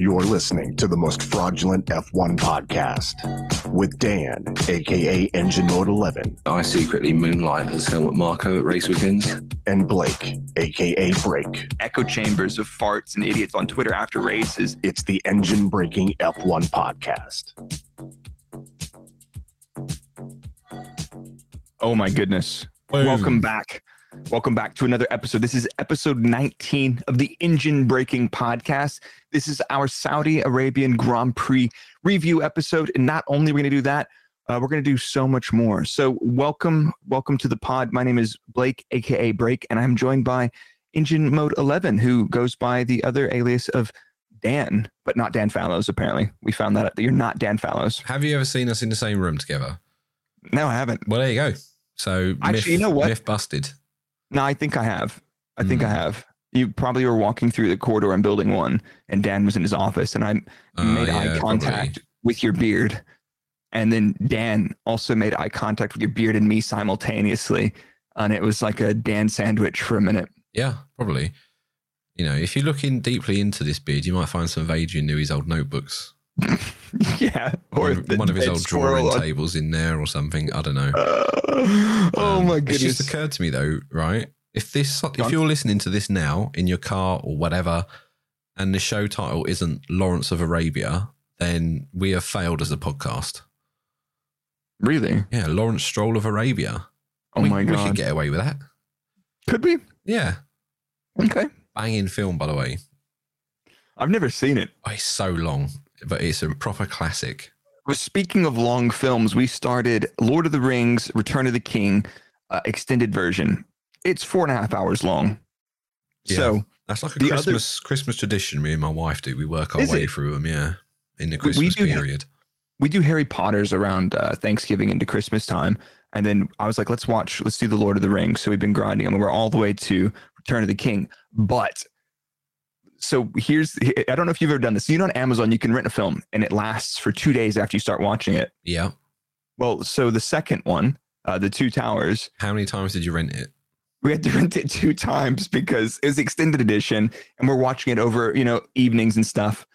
You're listening to the most fraudulent F1 podcast with Dan, aka Engine Mode 11, I secretly moonlight as Helmut Marko at race weekends. and Blake, aka Break. echo chambers of farts and idiots on Twitter after races. It's the Engine Braking F1 podcast. Oh my goodness. Welcome back. Welcome back to another episode. This is episode 19 of the Engine Braking Podcast. This is our Saudi Arabian Grand Prix review episode. And not only are we going to do that, uh, we're going to do so much more. So, welcome, welcome to the pod. My name is Blake, aka Break, and I'm joined by Engine Mode 11, who goes by the other alias of Dan, but not Dan Fallows, apparently. We found that out that you're not Dan Fallows. Have you ever seen us in the same room together? No, I haven't. Well, there you go. So Actually, myth, you know what? Myth busted. No, I think I have. I think I Mm. have. You probably were walking through the corridor in building one, and Dan was in his office, and I Uh, made yeah, eye contact probably. with your beard. And then Dan also made eye contact with your beard and me simultaneously. And it was like a Dan sandwich for a minute. Yeah, probably. You know, if you look in deeply into this beard, you might find some of Adrian Newey's old notebooks. yeah. Or one, the one of his old drawing on- tables in there or something. I don't know. Uh, oh Um, my goodness! It just occurred to me though, right? If this, Go if on. you're listening to this now in your car or whatever, and the show title isn't Lawrence of Arabia, then we have failed as a podcast. really? Yeah, Lawrence Stroll of Arabia. Oh we, my god, we could get away with that. Could we? Yeah, Okay. banging film by the way. I've never seen it. Oh, it's so long, but it's a proper classic. Well, speaking of long films, we started Lord of the Rings, Return of the King, uh, extended version. It's four and a half hours long. Yeah. So That's like a The other- Christmas Christmas tradition. Me and my wife do. We work our way it? through them. Yeah, in the We- we Christmas do period. we do Harry Potter's around uh, Thanksgiving into Christmas time. And then I was like, let's watch, let's do the Lord of the Rings. So we've been grinding them. We're all the way to Return of the King. But so here's, I don't know if you've ever done this. You know, on Amazon, you can rent a film and it lasts for two days after you start watching it. Yeah. Well, so the second one, uh, The Two Towers, How many times did you rent it? we had to rent it two times because it was the extended edition and we're watching it over you know evenings and stuff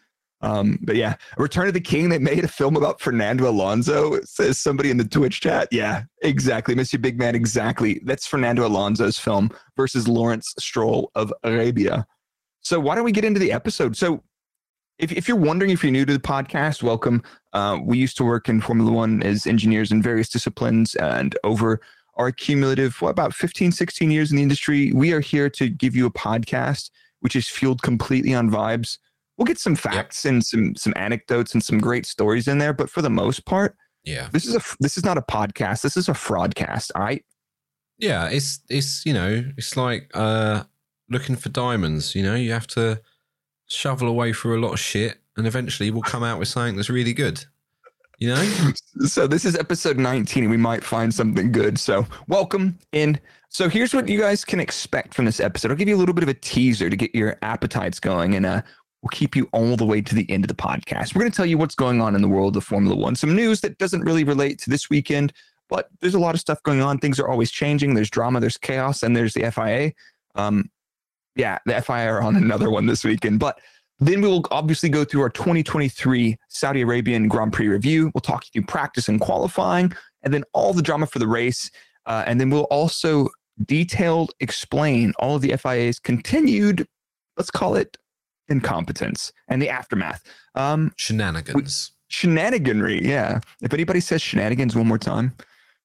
um but yeah return of the king they made a film about fernando alonso says somebody in the twitch chat yeah exactly mr big man exactly that's fernando alonso's film versus lawrence stroll of arabia so why don't we get into the episode? So if, if you're wondering if you're new to the podcast welcome. Uh, we used to work in formula one as engineers in various disciplines and over our cumulative what about 15 16 years in the industry we are here to give you a podcast which is fueled completely on vibes. We'll get some facts and some some anecdotes and some great stories in there but for the most part Yeah. this is a this is not a podcast. This is a fraudcast. All right Yeah. It's it's you know it's like uh looking for diamonds. You know? You have to shovel away through a lot of shit, and eventually we'll come out with something that's really good. You know. so this is episode 19 and we might find something good. So welcome in. So here's what you guys can expect from this episode. I'll give you a little bit of a teaser to get your appetites going and uh we'll keep you all the way to the end of the podcast. We're going to tell you what's going on in the world of formula one. Some news that doesn't really relate to this weekend but there's a lot of stuff going on. Things are always changing. There's drama there's chaos and there's the fia um yeah the fia are on another one this weekend but then we will obviously go through our 2023 Saudi Arabian Grand Prix review. We'll talk through practice and qualifying, and then all the drama for the race. Uh, and then we'll also detailed explain all of the FIA's continued, let's call it incompetence and the aftermath. Um, Shenanigans. shenaniganry. Yeah. If anybody says shenanigans one more time,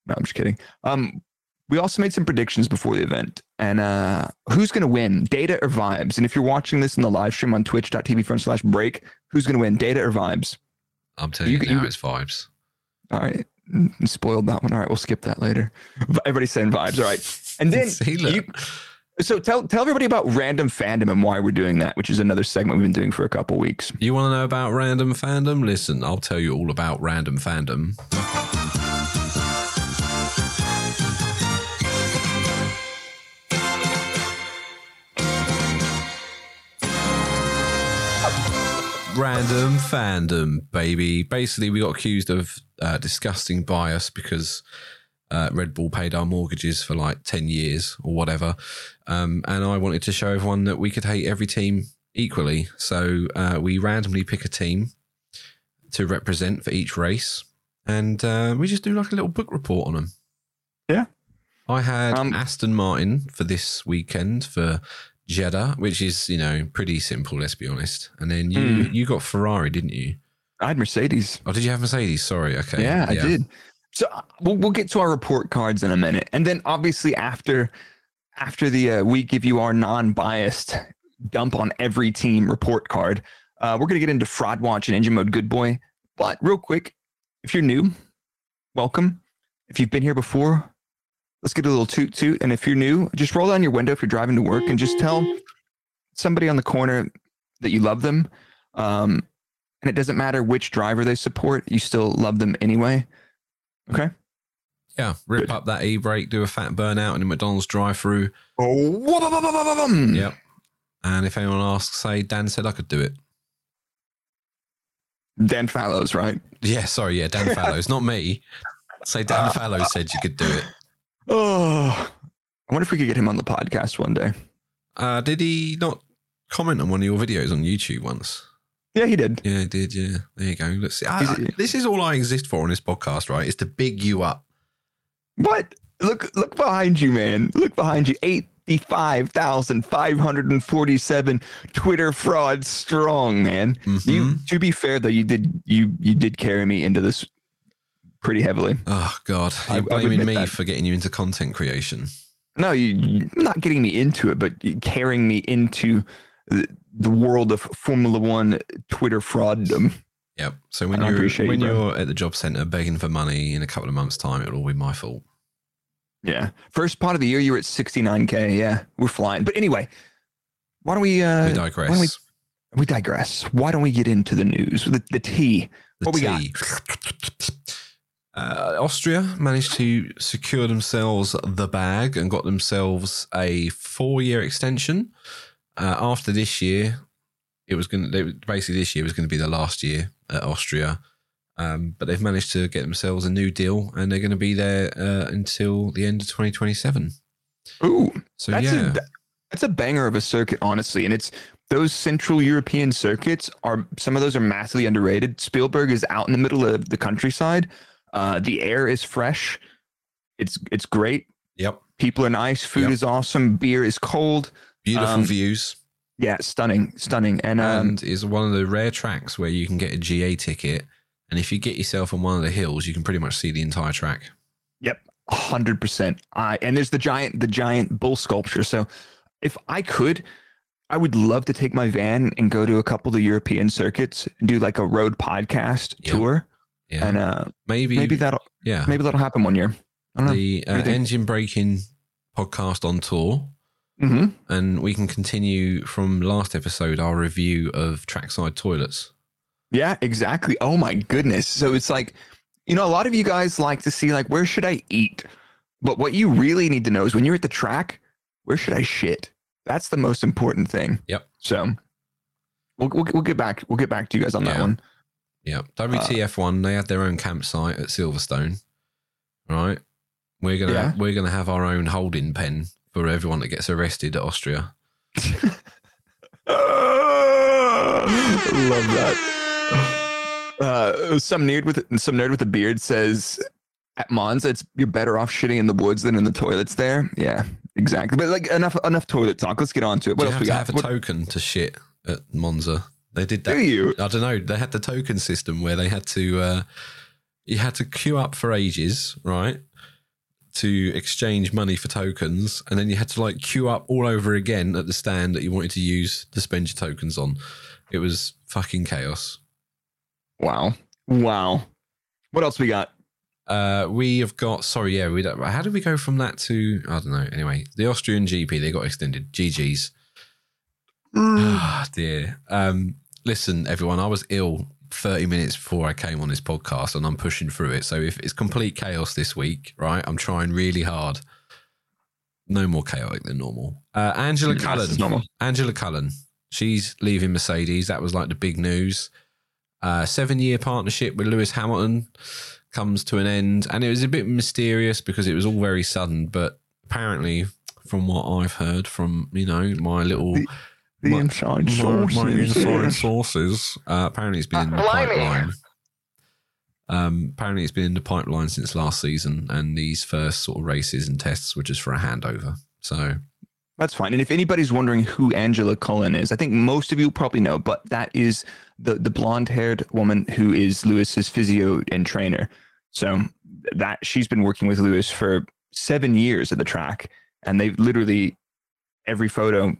no, I'm just kidding. Um, we also made some predictions before the event and uh, who's going to win? Data or vibes? And if you're watching this in the live stream on twitch.tv front slash break who's going to win? Data or vibes? I'm telling you, you- now, you- it's vibes. all right. Mm, spoiled that one. All right we'll skip that later. Everybody's saying vibes. All right. And then you, so tell tell everybody about random fandom and why we're doing that which is another segment we've been doing for a couple weeks. You want to know about random fandom? Listen, I'll tell you all about random fandom. Random fandom, baby. Basically, we got accused of uh, disgusting bias because uh, Red Bull paid our mortgages for like 10 years or whatever. Um, and I wanted to show everyone that we could hate every team equally. So uh, we randomly pick a team to represent for each race, and uh, we just do like a little book report on them. Yeah. I had Um, Aston Martin for this weekend for Jeddah, which is you know pretty simple. Let's be honest. And then you Hmm. you got Ferrari, didn't you? I had Mercedes. Oh, did you have Mercedes? Sorry. Okay. Yeah, I did. So uh, we'll we'll get to our report cards in a minute, and then obviously after after the uh, we give you our non-biased dump on every team report card, uh, we're gonna get into fraud watch and engine mode good boy. But real quick, if you're new, welcome. If you've been here before, let's get a little toot toot. And if you're new, just roll down your window if you're driving to work and just tell somebody on the corner that you love them. Um, and it doesn't matter which driver they support, you still love them anyway. Okay. Yeah. Rip Good. up that e brake, do a fat burnout in a McDonald's drive-through. Oh, Yep. And if anyone asks, say Dan said I could do it. Dan Fallows, right? Yeah, sorry, yeah, Dan Fallows, not me. Say Dan Fallows said you could do it. Oh, I wonder if we could get him on the podcast one day. Uh, did he not comment on one of your videos on YouTube once? Yeah, he did. Yeah, he did. Yeah, there you go. Let's see. I, I- this is all I exist for on this podcast, right? Is to big you up. What? Look, look behind you, man. Look behind you. Eighty-five thousand five hundred and forty-seven Twitter fraud strong, man. You, Mhm. to be fair though, you did you you did carry me into this pretty heavily. Oh God, I- I you're would blaming me that. for getting you into content creation. No, you, not getting me into it, but carrying me into the, the world of Formula One Twitter frauddom. Yep. So when you're appreciate you, when you're at the job center begging for money in a couple of months' time, it'll all be my fault. Yeah, first part of the year, you were at sixty-nine k. Yeah, we're flying. But anyway, why don't we? Uh, we digress. why don't we, we digress. Why don't we get into the news? The, the tea. the what we got? Uh, Austria managed to secure themselves the bag and got themselves a four-year extension. Uh, after this year, it was going to basically this year was going to be the last year at Austria, um, but they've managed to get themselves a new deal and they're going to be there uh, until the end of 2027. Ooh, So that's yeah, a that's a banger of a circuit, honestly. And it's those Central European circuits are some of those are massively underrated. Spielberg is out in the middle of the countryside. Uh, the air is fresh. It's it's great. yep, People are nice. Food Yep. is awesome. Beer is cold. beautiful Um, views. Yeah, stunning, stunning. And um, and is one of the rare tracks where you can get a GA ticket. And if you get yourself on one of the hills, you can pretty much see the entire track. Yep, hundred percent. I and there's the giant the giant bull sculpture. So if I could, I would love to take my van and go to a couple of the European circuits and do like a road podcast Yeah. tour. Yeah, And uh maybe, maybe that'll yeah. maybe that'll happen one year. I don't know. the uh, What do you think? engine braking podcast on tour, hmm and we can continue from last episode our review of trackside toilets. Yeah, exactly. Oh my goodness. So it's like, you know, a lot of you guys like to see like where should I eat? But what you really need to know is when you're at the track, where should I shit? That's the most important thing. Yep. So we'll we'll, we'll get back we'll get back to you guys on that one. Yeah, WTF1 they had their own campsite at Silverstone, right? We're gonna Yeah. we're gonna have our own holding pen for everyone that gets arrested at Austria. Love that. Uh, some nerd with some nerd with a beard says at Monza, it's you're better off shitting in the woods than in the toilets there. Yeah, exactly. But like enough enough toilet talk. Let's get on to it. What Do else have we to got? have a What- token to shit at Monza? They did that. do you? I don't know. They had the token system where they had to uh, you had to queue up for ages, right? To exchange money for tokens, and then you had to like queue up all over again at the stand that you wanted to use to spend your tokens on. It was fucking chaos. Wow. Wow. What else we got? Uh, we have got sorry, yeah. We don't, how did we go from that to I don't know. Anyway, the Austrian GP they got extended. GGs. Ah, dear. Um, listen, everyone, I was ill 30 minutes before I came on this podcast and I'm pushing through it. So if it's complete chaos this week, right, I'm trying really hard. No more chaotic than normal. Uh, Angela Yes, Cullen. normal. Angela Cullen. She's leaving Mercedes. That was like the big news. Uh, seven year partnership with Lewis Hamilton comes to an end. And it was a bit mysterious because it was all very sudden. But apparently, from what I've heard from, you know, my little The- The My- inside My, sources. my inside sources. Uh, apparently, it's been in the Uh, blimey. pipeline. Um, apparently, it's been in the pipeline since last season, and these first sort of races and tests were just for a handover. So, That's fine. And if anybody's wondering who Angela Cullen is, I think most of you probably know, but that is the the blonde haired woman who is Lewis's physio and trainer. So that she's been working with Lewis for seven years at the track, and they've literally every photo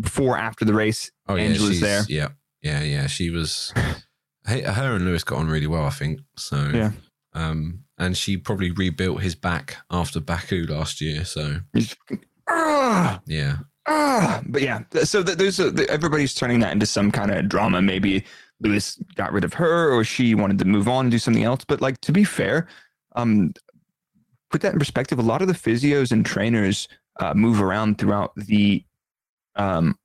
before after the race, oh yeah, Angela's she's there. Yeah, yeah, yeah. She was. her and Lewis got on really well, I think. So Yeah. Um, and she probably rebuilt his back after Baku last year. So ah, yeah, ah. But yeah, so th- there's a, th- everybody's turning that into some kind of drama. Maybe Lewis got rid of her, or she wanted to move on and do something else. But like to be fair, um, put that in perspective. A lot of the physios and trainers uh, move around throughout the um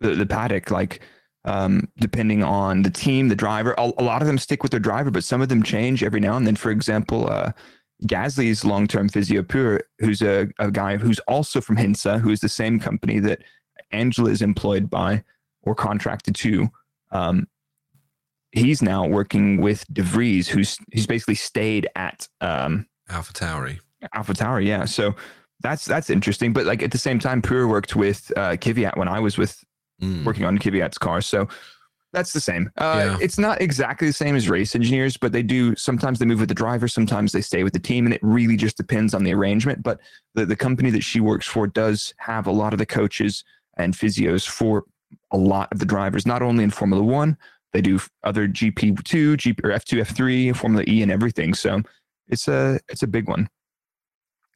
the, the paddock, like um, depending on the team, the driver. A, a lot of them stick with their driver, but some of them change every now and then. For example, uh, Gasly's long-term physio Pure, who's a, a guy who's also from Hintsa, who is the same company that Angela is employed by or contracted to. Um, he's now working with De Vries, who's he's basically stayed at um, Alpha Tauri. Alpha Tower. Yeah, so that's that's interesting. But like at the same time, Pure worked with uh, Kvyat when I was with Mm. working on Kvyat's car. So that's the same. Uh, Yeah. It's not exactly the same as race engineers, but they do sometimes they move with the driver, sometimes they stay with the team, and it really just depends on the arrangement. But the, the company that she works for does have a lot of the coaches and physios for a lot of the drivers, not only in Formula One, they do other GP two, GP or F two, F three, Formula E, and everything. So it's a it's a big one.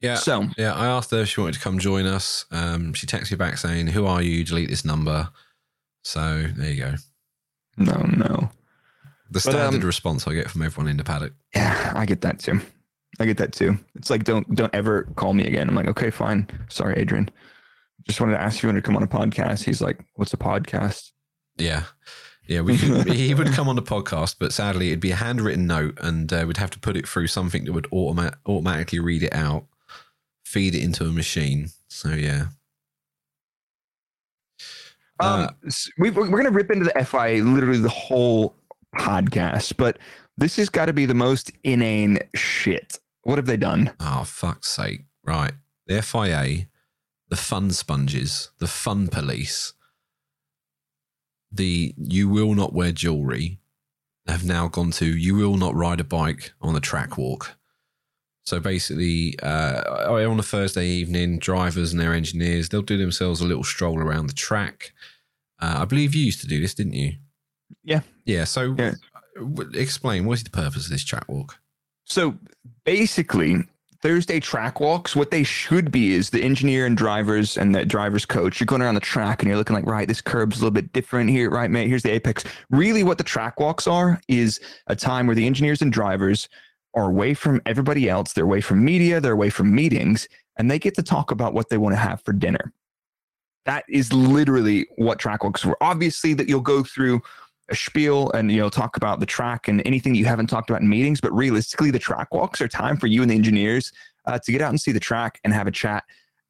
Yeah. So Yeah, I asked her if she wanted to come join us. Um, she texted me back saying, "Who are you? Delete this number." So there you go. no, no. The standard um, response I get from everyone in the paddock. Yeah, I get that too. I get that too. It's like don't don't ever call me again. I'm like, okay, fine. Sorry, Adrian. Just wanted to ask if you wanted to come on a podcast. He's like, what's a podcast? Yeah, yeah. We could, he would come on the podcast, but sadly, it'd be a handwritten note, and uh, we'd have to put it through something that would automa- automatically read it out, feed it into a machine. So yeah, Uh, Um, s- we, we're going to rip into the FIA literally the whole podcast, but this has got to be the most inane shit. What have they done? Oh, fuck's sake. Right. The FIA, the fun sponges, the fun police, the you will not wear jewelry have now gone to you will not ride a bike on the track walk. So basically, uh, on a Thursday evening, drivers and their engineers, they'll do themselves a little stroll around the track. Uh, I believe you used to do this, didn't you? Yeah. Yeah. So Yeah. w- explain, what is the purpose of this track walk? So basically, Thursday track walks, what they should be is the engineer and drivers and the driver's coach. You're going around the track and you're looking like, right, this curb's a little bit different here, right, mate? Here's the apex. Really, what the track walks are is a time where the engineers and drivers are away from everybody else. They're away from media, they're away from meetings, and they get to talk about what they want to have for dinner. That is literally what track walks were. Obviously, that you'll go through a spiel and you'll talk about the track and anything you haven't talked about in meetings. But realistically, the track walks are time for you and the engineers uh, to get out and see the track and have a chat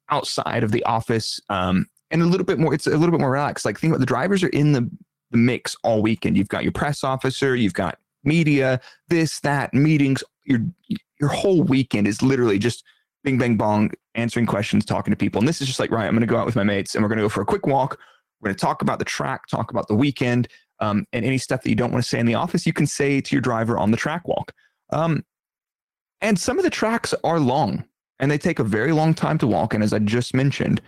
outside of the office um, and a little bit more. It's a little bit more relaxed. Like think about the drivers are in the the mix all weekend. You've got your press officer, you've got media, this, that, meetings. Your your whole weekend is literally just bing, bang, bong, answering questions, talking to people. And this is just like, right, I'm going to go out with my mates and we're going to go for a quick walk. We're going to talk about the track, talk about the weekend, um, and any stuff that you don't want to say in the office, you can say to your driver on the track walk. Um, and some of the tracks are long and they take a very long time to walk. And as I just mentioned,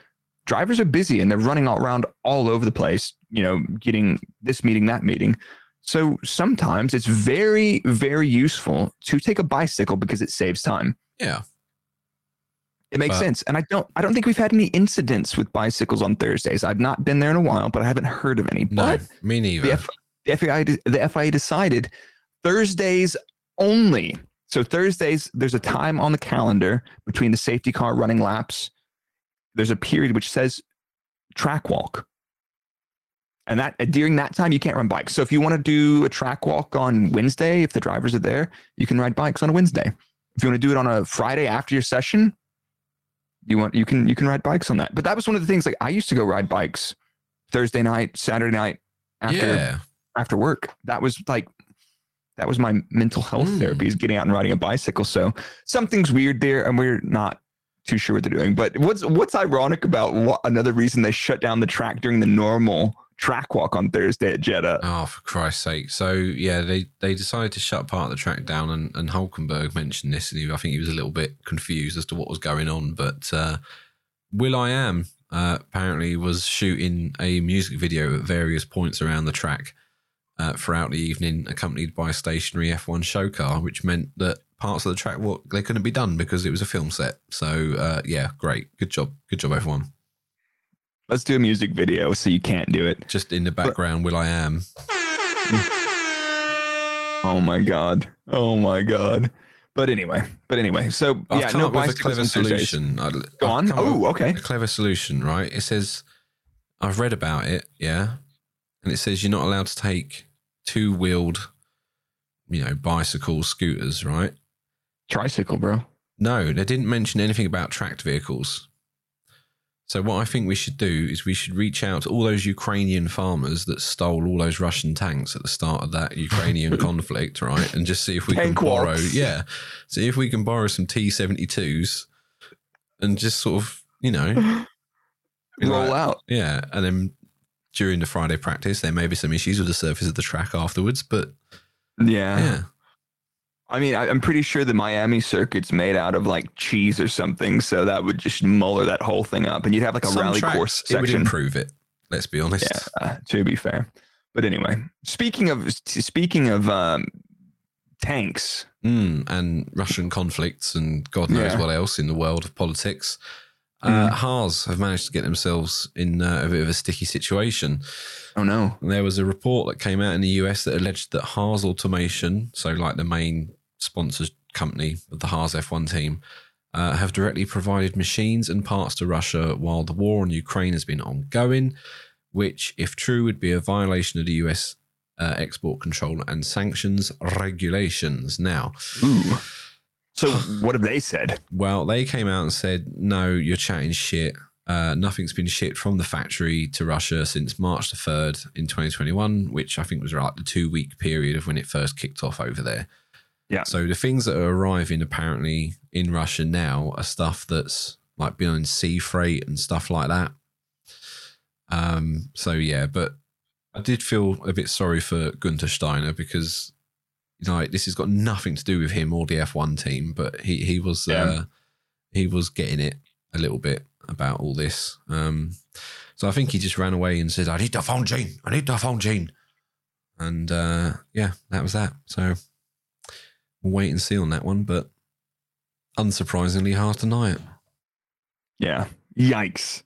drivers are busy and they're running all around all over the place, you know, getting this meeting, that meeting. So sometimes it's very, very useful to take a bicycle because it saves time. Yeah. It makes But- sense. And I don't I don't think we've had any incidents with bicycles on Thursdays. I've not been there in a while, but I haven't heard of any. No, But me neither. the, F, the FIA the FIA decided Thursdays only. So Thursdays, there's a time on the calendar between the safety car running laps. There's a period which says track walk. And that during that time you can't run bikes. So if you want to do a track walk on Wednesday, if the drivers are there, you can ride bikes on a Wednesday. If you want to do it on a Friday after your session, you want you can you can ride bikes on that. But that was one of the things like I used to go ride bikes Thursday night, Saturday night after yeah. after work. That was like that was my mental health Mm. therapy is getting out and riding a bicycle. So something's weird there, and we're not too sure what they're doing. But what's what's ironic about what another reason they shut down the track during the normal track walk on Thursday at Jeddah? Oh, for Christ's sake! So yeah, they they decided to shut part of the track down, and and Hulkenberg mentioned this, and he, I think he was a little bit confused as to what was going on. But uh, will.i.am uh, apparently was shooting a music video at various points around the track uh, throughout the evening, accompanied by a stationary F1 show car, which meant that parts of the track well, they couldn't be done because it was a film set. So uh, yeah, great, good job, good job, everyone. Let's do a music video so you can't do it. Just in the background, will.i.am. Oh my god. Oh my god. But anyway, but anyway, so I've yeah, come no up with a clever solution. I- Go on. Oh, okay. A clever solution, right? It says, I've read about it, yeah, and it says you're not allowed to take two wheeled, you know, bicycles, scooters, right? Tricycle, bro. No, they didn't mention anything about tracked vehicles. So what I think we should do is we should reach out to all those Ukrainian farmers that stole all those Russian tanks at the start of that Ukrainian conflict, right? And just see if we Tank can borrow, walks. yeah, see if we can borrow some T seventy twos, and just sort of, you know, Roll like- out. yeah, and then during the Friday practice, there may be some issues with the surface of the track afterwards, but Yeah. yeah, I mean, I, I'm pretty sure the Miami circuit's made out of like cheese or something, so that would just muller that whole thing up, and you'd have like a Some rally tracks, course it would improve it. Let's be honest. Yeah, uh, to be fair. But anyway, speaking of speaking of um, tanks, Mm, and Russian conflicts and God knows Yeah. what else in the world of politics. Uh, Haas have managed to get themselves in uh, a bit of a sticky situation. oh no, There was a report that came out in the US that alleged that Haas Automation, so like the main sponsor company of the Haas F1 team, uh, have directly provided machines and parts to Russia while the war on Ukraine has been ongoing, which, if true, would be a violation of the US uh, export control and sanctions regulations. Now, ooh. So what have they said? well, they came out and said, no, you're chatting shit. Uh, nothing's been shipped from the factory to Russia since March the 3rd in 2021, which I think was like the two week period of when it first kicked off over there. Yeah. So the things that are arriving apparently in Russia now are stuff that's like been on sea freight and stuff like that. Um, so yeah, but I did feel a bit sorry for Gunter Steiner because like this has got nothing to do with him or the F1 team, but he he was Yeah. uh, he was getting it a little bit about all this. Um, so I think he just ran away and said, "I need to phone Gene. I need to phone Gene," and uh, yeah, that was that. So we'll wait and see on that one, but unsurprisingly, hard to deny it. Yeah. Yikes.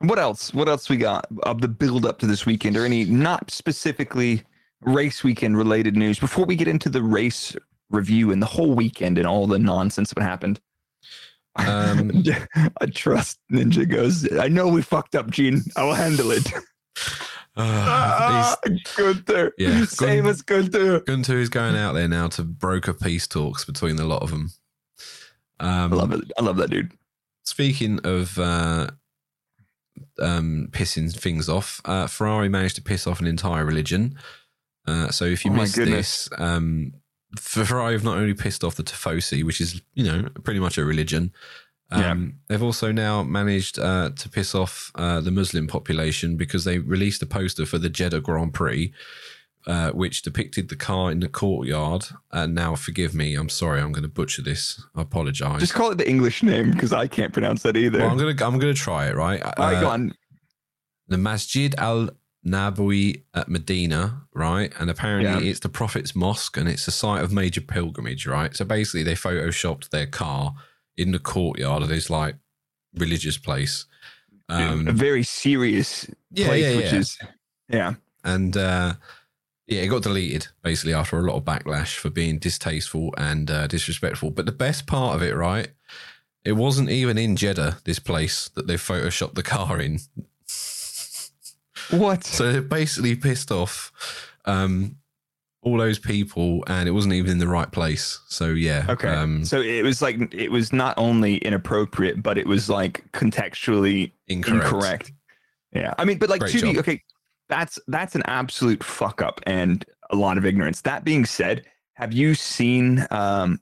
What else? What else we got of the build up to this weekend or any not specifically race weekend related news before we get into the race review and the whole weekend and all the nonsense that happened? Um, I trust Ninja goes, I know we fucked up, Gene. I will handle it. Uh, good there. Yeah, Save Gun- us, good there. Gunter is going out there now to broker peace talks between the lot of them. Um, I love it. I love that dude. Speaking of uh, um, pissing things off, uh, Ferrari managed to piss off an entire religion. Uh, so if you Oh missed this, um, Ferrari have not only pissed off the Tifosi, which is you know pretty much a religion. Um, They've also now managed uh, to piss off uh, the Muslim population because they released a poster for the Jeddah Grand Prix, uh, which depicted the car in the courtyard. And now, forgive me, I'm sorry, I'm going to butcher this. I apologize. Just call it the English name because I can't pronounce that either. Well, I'm gonna I'm gonna try it. Right, All right, Uh, go on. the Masjid Al Nabawi at Medina, right? And apparently Yeah. it's the Prophet's Mosque, and it's a site of major pilgrimage, right? So basically, they photoshopped their car in the courtyard of this like religious place. Um, a very serious yeah, place, yeah, which yeah. is yeah. and uh, yeah, it got deleted basically after a lot of backlash for being distasteful and uh, disrespectful. But the best part of it, right? It wasn't even in Jeddah, this place that they photoshopped the car in. What? So they're basically pissed off um, all those people, and it wasn't even in the right place. So yeah, Okay. um, so it was like it was not only inappropriate, but it was like contextually incorrect. incorrect. Yeah, I mean, but like Great to be okay, that's that's an absolute fuck up and a lot of ignorance. That being said, have you seen um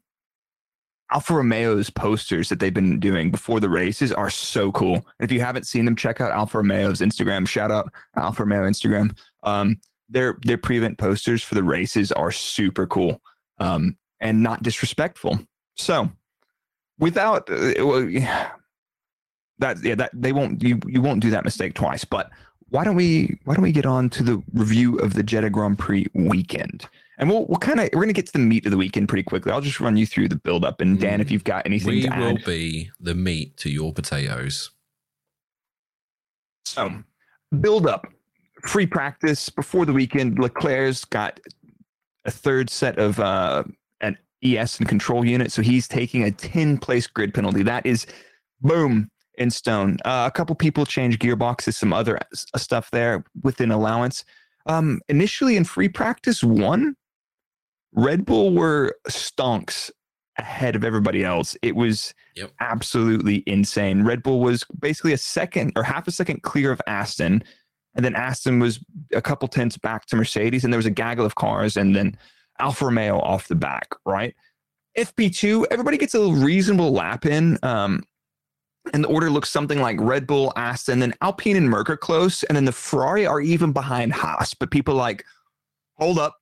Alfa Romeo's posters that they've been doing before the races are so cool. And if you haven't seen them, check out Alfa Romeo's Instagram. Shout out Alfa Romeo Instagram. Um, their their pre-event posters for the races are super cool um, and not disrespectful. So, without uh, well, yeah, that yeah that they won't you you won't do that mistake twice. But why don't we why don't we get on to the review of the Jeddah Grand Prix weekend? And we'll we'll kind of we're gonna get to the meat of the weekend pretty quickly. I'll just run you through the build up. And Dan, if you've got anything We to will add, be the meat to your potatoes. So, build up, free practice before the weekend. Leclerc's got a third set of uh, an ES and control unit, so he's taking a 10 place grid penalty. That is boom in stone. Uh, a couple people change gearboxes, some other s- stuff there within allowance. Um, initially in free practice one, Red Bull were stonks ahead of everybody else. It was Yep. absolutely insane. Red Bull was basically a second or half a second clear of Aston. And then Aston was a couple tenths back to Mercedes, and there was a gaggle of cars, and then Alfa Romeo off the back, right? FP2, everybody gets a reasonable lap in. Um, and the order looks something like Red Bull, Aston, then Alpine and Merc are close, and then the Ferrari are even behind Haas. But people like, hold up,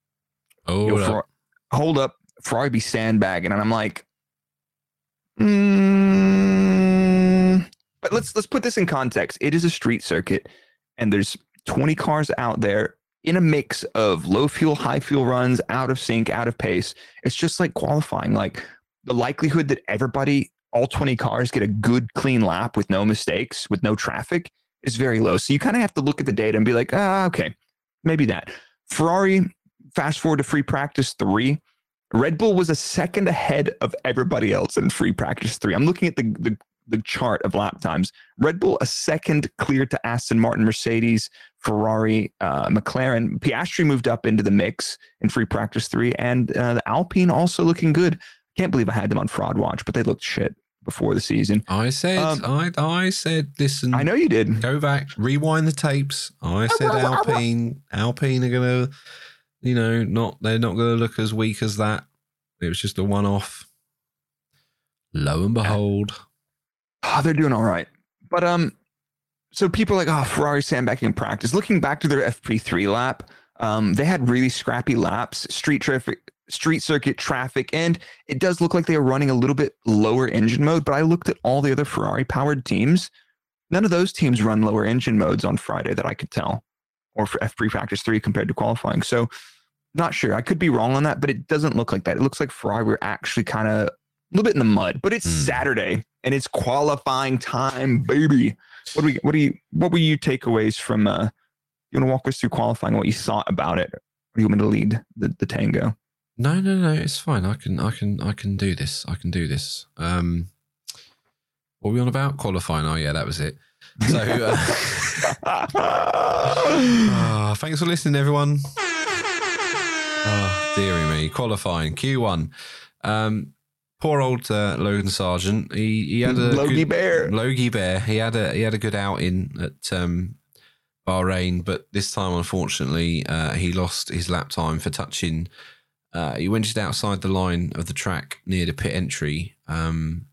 Oh, Yo, Fer- hold up, Ferrari be sandbagging, and I'm like, mm. but let's let's put this in context. It is a street circuit, and there's 20 cars out there in a mix of low fuel, high fuel runs, out of sync, out of pace. It's just like qualifying. Like the likelihood that everybody, all 20 cars, get a good clean lap with no mistakes, with no traffic, is very low. So you kind of have to look at the data and be like, ah, okay, maybe that. Ferrari, fast forward to free practice three. Red Bull was a second ahead of everybody else in free practice three. I'm looking at the, the, the chart of lap times. Red Bull a second clear to Aston Martin, Mercedes, Ferrari, uh, McLaren. Piastri moved up into the mix in free practice three, and uh, the Alpine also looking good. Can't believe I had them on fraud watch, but they looked shit before the season. I said, Um, I, I said, listen, I know you did. go back, rewind the tapes. I said Alpine, Alpine are gonna, you know, not they're not gonna look as weak as that. It was just a one off. Lo and behold, Oh, they're doing all right. But um, so people are like, oh, Ferrari sandbagging practice. Looking back to their FP3 lap, um, they had really scrappy laps, street traffic, street circuit traffic, and it does look like they are running a little bit lower engine mode. But I looked at all the other Ferrari powered teams. None of those teams run lower engine modes on Friday that I could tell, or for F3 practice three compared to qualifying. So, not sure. I could be wrong on that, but it doesn't look like that. It looks like Ferrari were actually kind of little bit in the mud. But it's Hmm. Saturday and it's qualifying time, baby. What do we? What do you? What were your takeaways from? uh You want to walk us through qualifying? What you thought about it? Or do you want me to lead the, the tango? no, no, no, it's fine. I can, I can, I can do this. I can do this. Um, what were we on about qualifying? Oh yeah, that was it. So, uh, Ah, thanks for listening, everyone. Oh, dearie me. Qualifying Q1. Um, poor old uh, Logan Sargeant. He he had a Logie good, Bear. Logie Bear. He had a he had a good outing at um, Bahrain, but this time, unfortunately, uh, he lost his lap time for touching. Uh, he went just outside the line of the track near the pit entry. Um,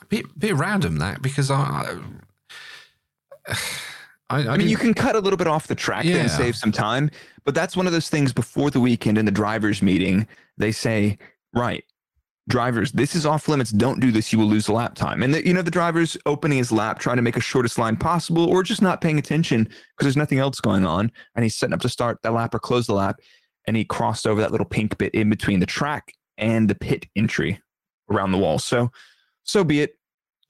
a bit bit random that because I. I, I, I mean, you can cut a little bit off the track there and save some time, but that's one of those things before the weekend in the drivers' meeting. They say, right, drivers, this is off limits. Don't do this. You will lose lap time. And, the, you know, the driver's opening his lap, trying to make a shortest line possible, or just not paying attention because there's nothing else going on. And he's setting up to start that lap or close the lap. And he crossed over that little pink bit in between the track and the pit entry around the wall. So, so be it.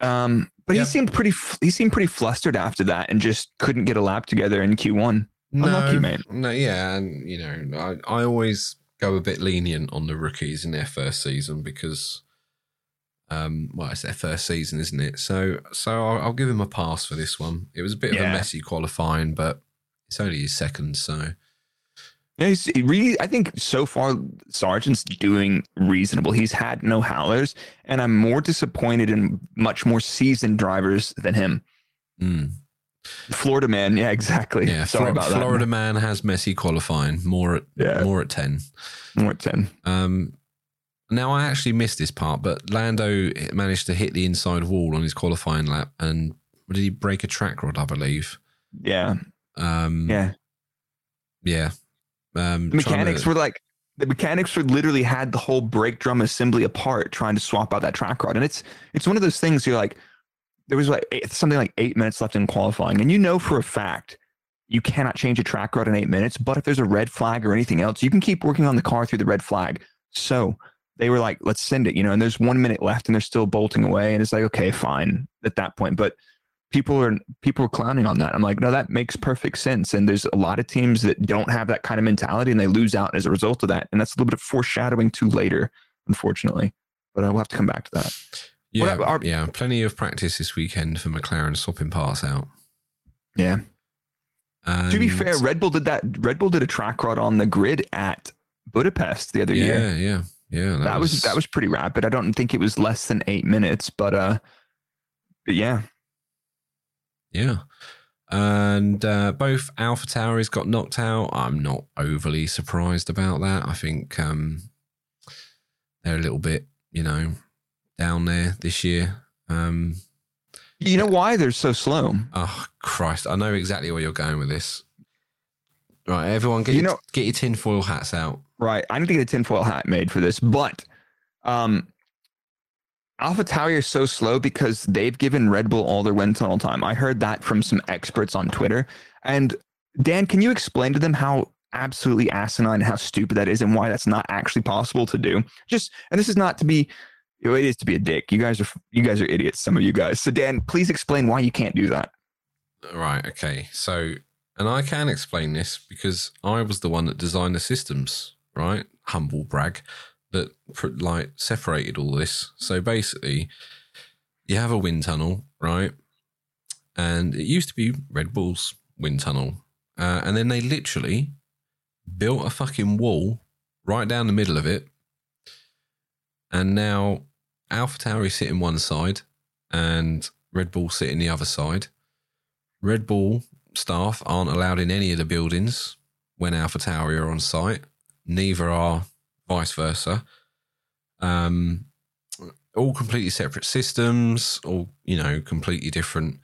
Um, but Yeah. he seemed pretty. He seemed pretty flustered after that, and just couldn't get a lap together in Q1. Unlucky, mate. No, yeah, and you know, I, I always go a bit lenient on the rookies in their first season because, um, well, it's their first season, isn't it? So, so I'll, I'll give him a pass for this one. It was a bit of a messy qualifying, but it's only his second, so Yeah, he's really. I think so far Sargeant's doing reasonable. He's had no howlers, and I'm more disappointed in much more seasoned drivers than him. mm. Florida man. Yeah, exactly. Yeah, Sorry Flor- about Florida man has messy qualifying. More at Yeah. more at ten. More at 10. Um, now I actually missed this part, but Lando managed to hit the inside wall on his qualifying lap, and did he break a track rod? I believe. Yeah. Um, Yeah. yeah. Um, The mechanics to- were like, the mechanics were literally had the whole brake drum assembly apart trying to swap out that track rod. And it's, it's one of those things you're like, there was like eight, something like eight minutes left in qualifying. And you know for a fact you cannot change a track rod in eight minutes. But if there's a red flag or anything else, you can keep working on the car through the red flag. So they were like, let's send it, you know, and there's one minute left and they're still bolting away. And it's like, okay, fine at that point. But people are people are clowning on that. I'm like, no, that makes perfect sense. And there's a lot of teams that don't have that kind of mentality and they lose out as a result of that. And that's a little bit of foreshadowing to later, unfortunately. But I will have to come back to that. Yeah, are- yeah, plenty of practice this weekend for McLaren swapping parts out. Yeah. to be fair, Red Bull did that. Red Bull did a track rod on the grid at Budapest the other year. yeah, yeah, yeah. That, was, that was pretty rapid. I don't think it was less than eight minutes, but uh, but yeah, Yeah. And uh, both Alpha Towers got knocked out. I'm not overly surprised about that. I think um, they're a little bit, you know, down there this year. Um, you know why they're so slow? oh, Christ. I know exactly where you're going with this. Right, everyone get, You your, know- get your tinfoil hats out. Right. I need to get a tinfoil hat made for this, but um Alpha Tauri is so slow because they've given Red Bull all their wind tunnel time. I heard that from some experts on Twitter. And Dan, can you explain to them how absolutely asinine and how stupid that is and why that's not actually possible to do? Just and this is not to be it is to be a dick. You guys are you guys are idiots, some of you guys. So Dan, please explain why you can't do that. Right, okay. So, and I can explain this because I was the one that designed the systems, right? Humble brag that like separated all this. So basically, you have a wind tunnel, right? And it used to be Red Bull's wind tunnel. Uh, and then they literally built a fucking wall right down the middle of it. And now Alpha Tauri sit in one side and Red Bull sit in the other side. Red Bull staff aren't allowed in any of the buildings when Alpha Tauri are on site. Neither are vice versa. Um, all completely separate systems, all you know, completely different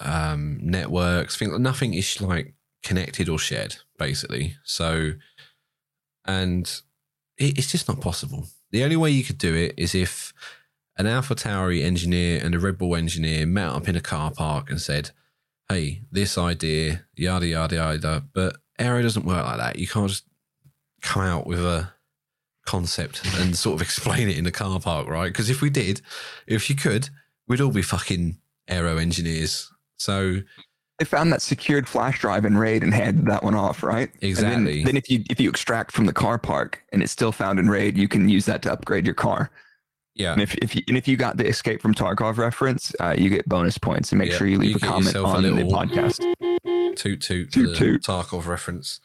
um, networks. Think nothing is like connected or shared, basically. So, and it, it's just not possible. The only way you could do it is if an Alpha Tauri engineer and a Red Bull engineer met up in a car park and said, hey, this idea, yada, yada, yada. But aero doesn't work like that. You can't just come out with a concept and sort of explain it in the car park, right? Because if we did, if you could, we'd all be fucking aero engineers. So They found that secured flash drive in RAID and handed that one off, right? And then- Exactly. then, if you if you extract from the car park and it's still found in RAID, you can use that to upgrade your car. yeah, And if if you, and if you got the Escape from Tarkov reference, uh, you get bonus points. And make Yeah, sure you leave you a comment yourself a on the podcast. toot toot, Toot the toot. Tarkov reference.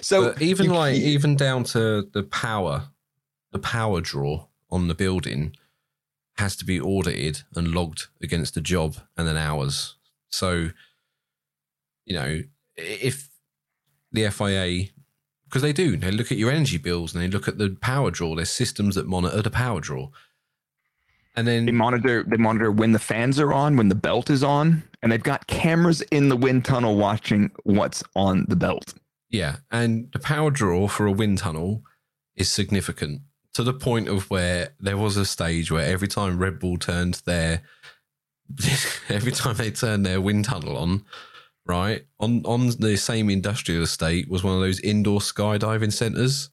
So but even you- like you- even down to the power, the power draw on the building has to be audited and logged against the job and then hours. So, you know, if the FIA, because they do, they look at your energy bills and they look at the power draw. There's systems that monitor the power draw, and then they monitor they monitor when the fans are on, when the belt is on, and they've got cameras in the wind tunnel watching what's on the belt. Yeah, and the power draw for a wind tunnel is significant to the point of where there was a stage where every time Red Bull turned their every time they turned their wind tunnel on, right on on the same industrial estate was one of those indoor skydiving centers.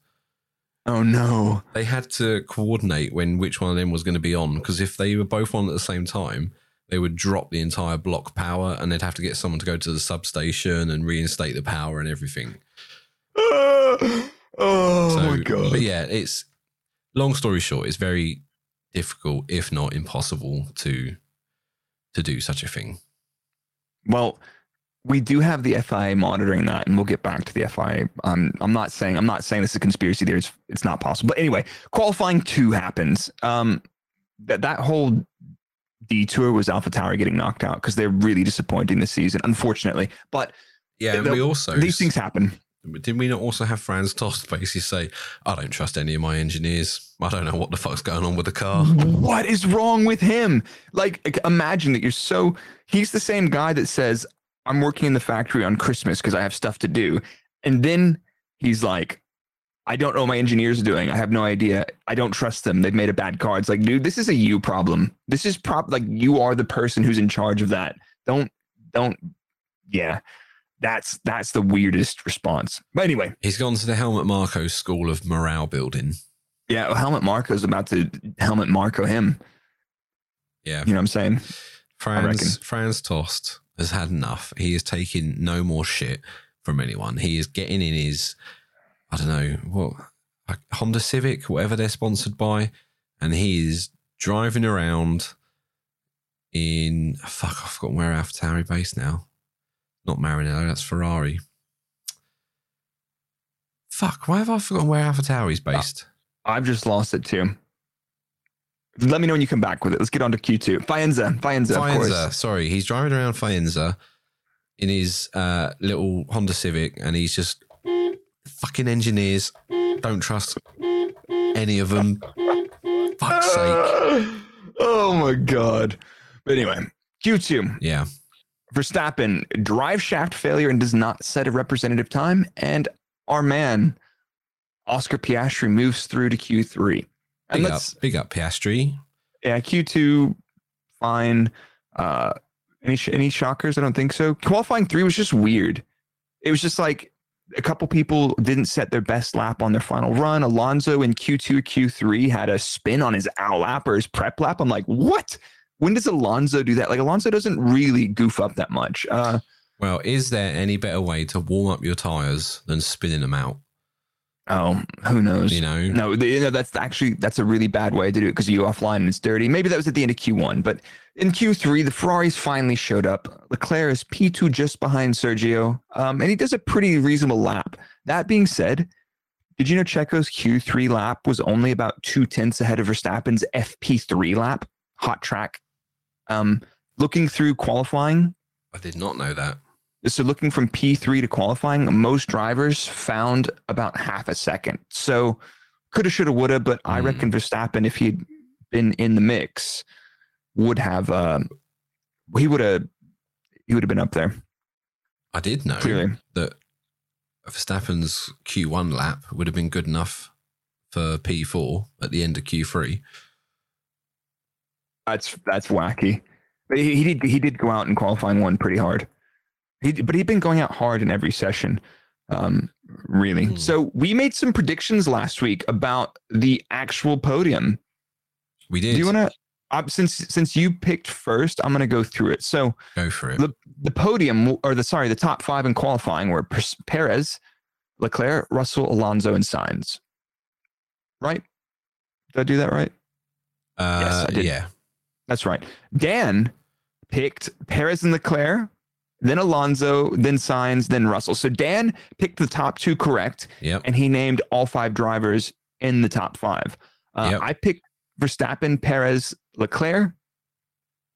Oh no! They had to coordinate when which one of them was going to be on because if they were both on at the same time, they would drop the entire block power, and they'd have to get someone to go to the substation and reinstate the power and everything. oh So, my god! But yeah, it's long story short, it's very difficult, if not impossible, to to do such a thing. Well, we do have the FIA monitoring that, and we'll get back to the FIA. Um, I'm not saying I'm not saying this is a conspiracy theory. It's, it's not possible. But anyway, qualifying two happens. Um, that that whole detour was AlphaTauri getting knocked out because they're really disappointing this season, unfortunately. But Yeah, and The- we also these things happen. Didn't we not also have Franz Tost basically say, I don't trust any of my engineers. I don't know what the fuck's going on with the car. What is wrong with him? Like, imagine that you're so. He's the same guy that says, I'm working in the factory on Christmas because I have stuff to do. And then he's like, I don't know what my engineers are doing. I have no idea. I don't trust them. They've made a bad car. It's like, dude, this is a you problem. This is prop like you are the person who's in charge of that. Don't, don't, yeah. That's that's the weirdest response. But anyway, He's gone to the Helmut Marko School of Morale Building. yeah, well, Helmut Marko's about to Helmut Marko him. Yeah. You know what I'm saying? Franz Franz Tost has had enough. He is taking no more shit from anyone. He is getting in his, I don't know what, Honda Civic, whatever they're sponsored by, and he is driving around in fuck. I've forgotten where AlphaTauri based now. Not Maranello, that's Ferrari. Fuck, why have I forgotten where AlphaTauri is based? I've just lost it too. Let me know when you come back with it. Let's get on to Q2. Faenza, Faenza, of Faenza, course. sorry, he's driving around Faenza in his uh, little Honda Civic, and he's just fucking engineers. Don't trust any of them. Fuck's sake. Oh my god. But anyway, Q2. Yeah, Verstappen, drive shaft failure and does not set a representative time. And our man, Oscar Piastri, moves through to Q3. And big up, big up Piastri. yeah, Q2, fine. Uh, any sh- any shockers? I don't think so. Qualifying three was just weird. It was just like a couple people didn't set their best lap on their final run. Alonso in Q2, Q3 had a spin on his out lap or his prep lap. I'm like, what? When does Alonso do that? Like Alonso doesn't really goof up that much. Uh, Well, is there any better way to warm up your tires than spinning them out? Oh, who knows? You know, No, you know that's actually that's a really bad way to do it because you offline and it's dirty. Maybe that was at the end of Q1, but in Q3 the Ferraris finally showed up. Leclerc is P2 just behind Sergio, um, and he does a pretty reasonable lap. That being said, did you know Checo's Q3 lap was only about two tenths ahead of Verstappen's FP3 lap? Hot track. Um, looking through qualifying, I did not know that. So looking from P3 to qualifying, most drivers found about half a second. So coulda, shoulda, woulda, but I Hmm. reckon Verstappen, if he'd been in the mix, would have um he would have he would have been up there I did know clearly. that Verstappen's Q1 lap would have been good enough for P4 at the end of Q3. That's that's wacky. But he, he did he did go out in qualifying one pretty hard. He but he'd been going out hard in every session. Um, really. Hmm. So we made some predictions last week about the actual podium. We did Do you want to? Uh, since since you picked first, I'm going to go through it. So go for it. the the podium, or the sorry, the top five in qualifying were Perez, Leclerc, Russell, Alonso, and Sainz. Right? Did I do that right? Uh, yes, I did. yeah. That's right. Dan picked Perez and Leclerc, then Alonso, then Sainz, then Russell. So Dan picked the top two correct, Yep. and he named all five drivers in the top five. Uh, Yep. I picked Verstappen, Perez, Leclerc,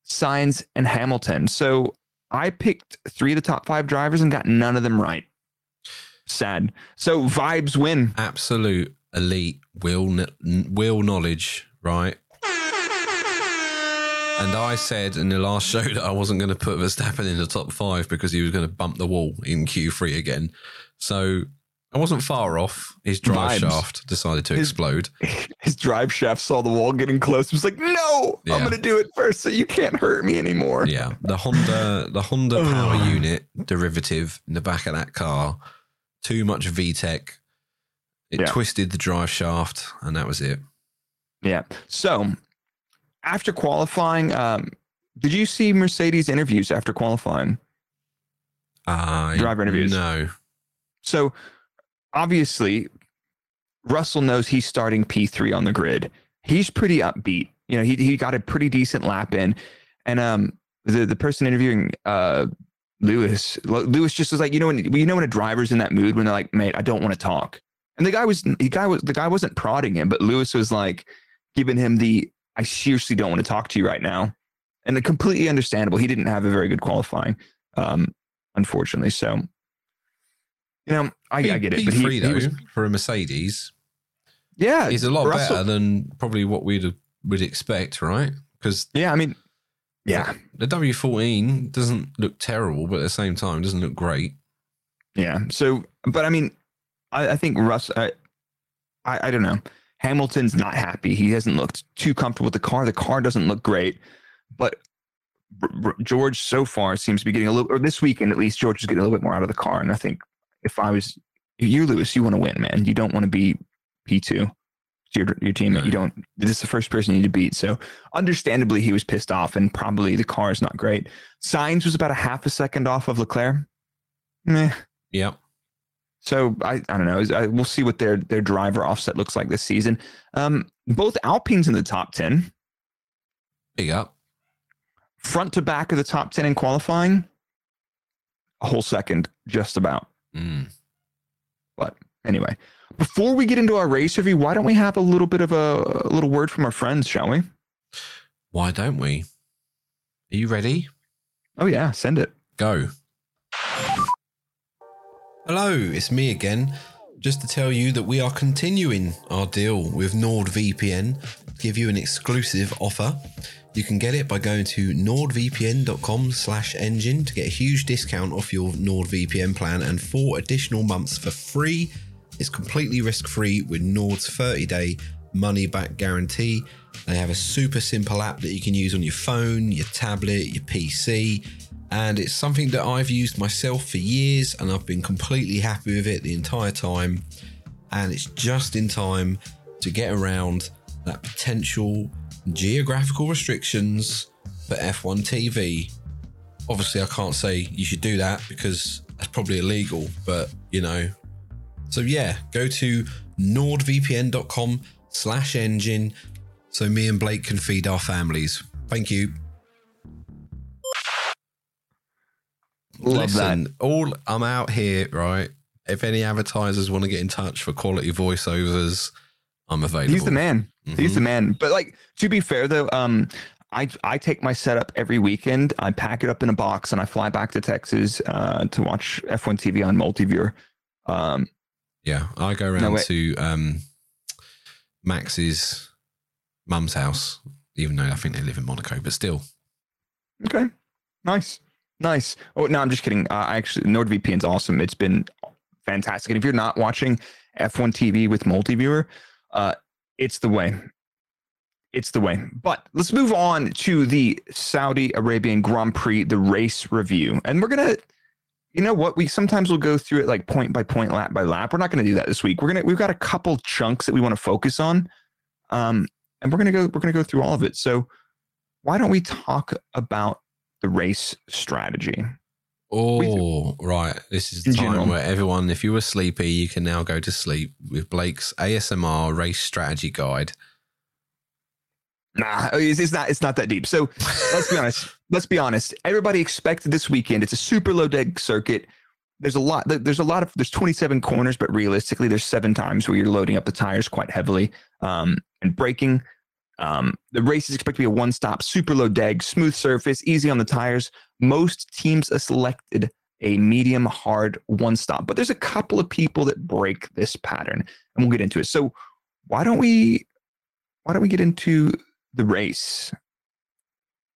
Sainz, and Hamilton. So I picked three of the top five drivers and got none of them right. Sad. So vibes win. Absolute elite will will knowledge, right? And I said in the last show that I wasn't going to put Verstappen in the top five because he was going to bump the wall in Q3 again. So I wasn't far off. His drive Vibes. shaft decided to His- explode. His drive shaft saw the wall getting close. He was like, "No, Yeah. I'm going to do it first, so you can't hurt me anymore." Yeah, the Honda, the Honda power unit derivative in the back of that car, too much VTEC. It Yeah. twisted the drive shaft, and that was it. Yeah. So after qualifying, um, did you see Mercedes interviews after qualifying? Uh, Driver interviews. No. So obviously, Russell knows he's starting P3 on the grid. He's pretty upbeat. You know, he he got a pretty decent lap in, and um, the the person interviewing uh Lewis Lewis just was like, you know, when you know when a driver's in that mood when they're like, mate, I don't want to talk, and the guy was the guy was the guy wasn't prodding him, but Lewis was like giving him the I seriously don't want to talk to you right now. and completely understandable. He didn't have a very good qualifying, um, unfortunately. So, you know, I, I get it. P3 But he, though he was, for a Mercedes yeah, He's a lot Russell- better than probably what we'd would expect, right? Because Yeah, I mean, yeah, the W14 doesn't look terrible, but at the same time doesn't look great. yeah. So, but I mean, I, I think Russ, I, I, I don't know. Hamilton's not happy. He hasn't looked too comfortable with the car. The car doesn't look great, but George so far seems to be getting a little, or this weekend at least, George is getting a little bit more out of the car. And I think if I was if you're Lewis, you want to win, man. You don't want to be P two to your your teammate. No. You don't. This is the first person you need to beat. So, understandably, he was pissed off, and probably the car is not great. Sainz was about a half a second off of Leclerc. Meh. Yep. So I, I don't know. I, we'll see what their their driver offset looks like this season. Um, both Alpines in the top ten, Big up. front to back of the top ten in qualifying. A whole second, just about. Mm. But anyway, before we get into our race review, why don't we have a little bit of a, a little word from our friends, shall we? Why don't we? Are you ready? Oh yeah, send it. Go. Hello, it's me again. Just to tell you that we are continuing our deal with NordVPN to give you an exclusive offer. You can get it by going to nordvpn.com slash engine to get a huge discount off your NordVPN plan and four additional months for free. It's completely risk-free with Nord's 30-day money-back guarantee. They have a super simple app that you can use on your phone, your tablet, your PC, and it's something that I've used myself for years and I've been completely happy with it the entire time. And it's just in time to get around that potential geographical restrictions for F1 TV. Obviously, I can't say you should do that because that's probably illegal, but you know. So yeah, go to nordvpn.com slash engine so me and Blake can feed our families. Thank you. Love Listen, all I'm out here, right? If any advertisers want to get in touch for quality voiceovers, I'm available. He's the man. He's Mhm. the man. But like to be fair though, um, I I take my setup every weekend. I pack it up in a box and I fly back to Texas uh, to watch F1 TV on Multiviewer. Um, Yeah, I go around wait. to um, Max's mum's house, even though I think they live in Monaco, but still. Okay. Nice. Nice. Oh, no, I'm just kidding. Uh, actually, NordVPN's awesome. It's been fantastic. And if you're not watching F1 TV with multiviewer, uh, it's the way. It's the way. But let's move on to the Saudi Arabian Grand Prix, the race review. And we're to, you know what? We sometimes will go through it like point by point, lap by lap. We're not going to do that this week. We're to, we've got a couple chunks that we want to focus on. Um, and we're to go, we're to go through all of it. So why don't we talk about the race strategy. Oh, right. This is the In time general. where everyone, if you were sleepy, you can now go to sleep with Blake's ASMR race strategy guide. Nah, it's, it's not. It's not that deep. So let's be honest. Let's be honest. Everybody expected this weekend. It's a super low deg circuit. There's a lot. There's a lot of. There's 27 corners, but realistically, there's seven times where you're loading up the tires quite heavily um, and braking. Um, the race is expected to be a one-stop, super low deg, smooth surface, easy on the tires. Most teams have selected a medium hard one-stop, but there's a couple of people that break this pattern, and we'll get into it. So why don't we? Why don't we get into the race?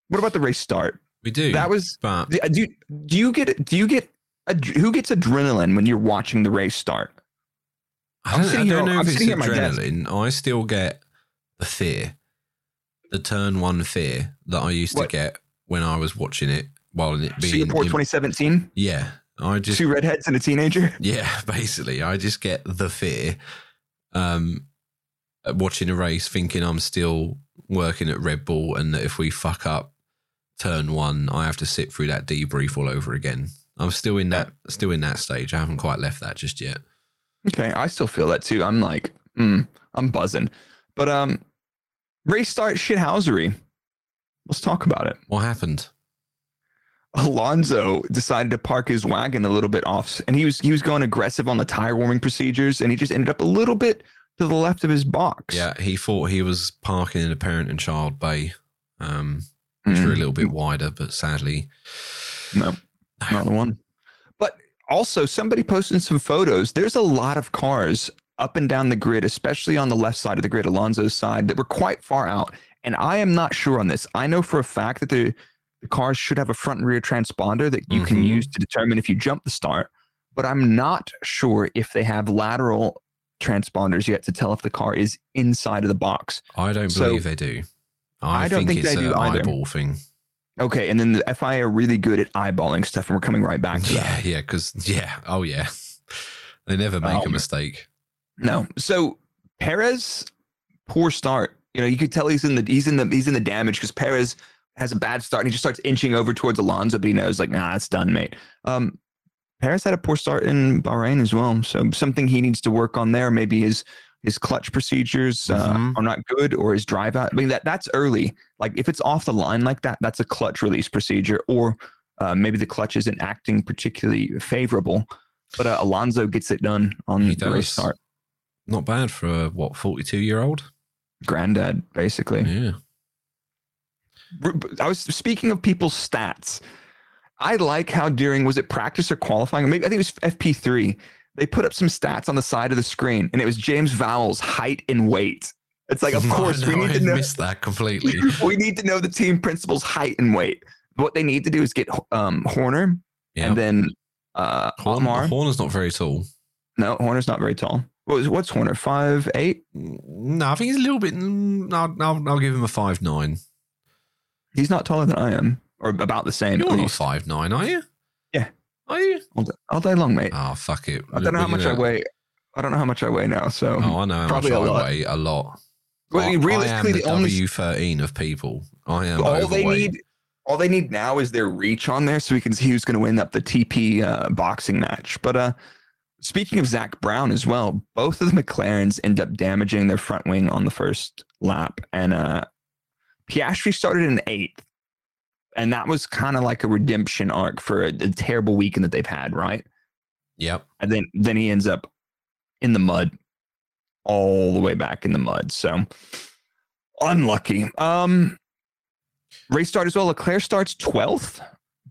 What about the race start? We do. That was but do do you, do you get do you get who gets adrenaline when you're watching the race start? I don't, I don't know I'm if it's sitting here at my desk. adrenaline. I still get the fear, the turn one fear that I used What? to get when I was watching it while it being. Singapore in- 2017, yeah, I just two redheads and a teenager. Yeah, basically, I just get the fear. Um, watching a race, thinking I'm still working at Red Bull, and that if we fuck up turn one, I have to sit through that debrief all over again. I'm still in that, still in that stage. I haven't quite left that just yet. Okay, I still feel that too. I'm like, mm, I'm buzzing, but um, race start shithousery. Let's talk about it. What happened? Alonso decided to park his wagon a little bit off, and he was he was going aggressive on the tire warming procedures, and he just ended up a little bit to the left of his box. Yeah, he thought he was parking in a parent and child bay. Um, which were a Mm, little bit wider, but sadly, no, not the one. But also, somebody posted some photos. There's a lot of cars up and down the grid, especially on the left side of the grid, Alonso's side, that were quite far out. And I am not sure on this. I know for a fact that the, the cars should have a front and rear transponder that you can Mhm. use to determine if you jump the start. But I'm not sure if they have lateral transponders yet to tell if the car is inside of the box. I don't So- believe they do. I, I don't think, think it's they do an either. eyeball thing. Okay, and then the FIA are really good at eyeballing stuff, and we're coming right back to Yeah, that. yeah, because yeah, oh yeah, they never make a Um, mistake. No, so Perez, poor start. You know, you could tell he's in the he's in the he's in the damage because Perez has a bad start and he just starts inching over towards Alonso, but he knows like, nah, it's done, mate. Um, Perez had a poor start in Bahrain as well, so something he needs to work on there. Maybe his his clutch procedures uh, Mhm. are not good, or his drive out. I mean, that that's early. Like if it's off the line like that, that's a clutch release procedure, or uh, maybe the clutch isn't acting particularly favorable. But uh, Alonso gets it done on He the race does. start. Not bad for a what forty-two year old. Granddad, basically. Yeah, I was speaking of people's stats. I like how during was it practice or qualifying? Maybe I think it was FP three. They put up some stats on the side of the screen, and it was James Vowles' height and weight. It's like, of course, we need I to know. missed that completely. we need to know the team principal's height and weight. What they need to do is get um, Horner Yeah, and then uh, Horn. Horner's not very tall. No, Horner's not very tall. What was, what's Horner? Five eight? No, I think he's a little bit. mm, I'll, I'll, I'll give him a five nine. He's not taller than I am, or about the same. You're not five nine, are you? Yeah. Are you? all, day, all day long, mate. Oh fuck it. I don't know how much I weigh. I don't know how much I weigh now. So Oh, I know how Probably much a I lot. weigh. A lot. Well, I mean, I- realistically, I the am only the W thirteen of people. I am all they need, all they need now is their reach on there, so we can see who's going to win up the TP uh, boxing match. But uh, speaking of Zak Brown as well, both of the McLarens end up damaging their front wing on the first lap, and uh, Piastri started in eighth, and that was kind of like a redemption arc for a, a terrible weekend that they've had, right? Yep. and then then he ends up in the mud all the way back in the mud so unlucky um race start as well leclerc starts 12th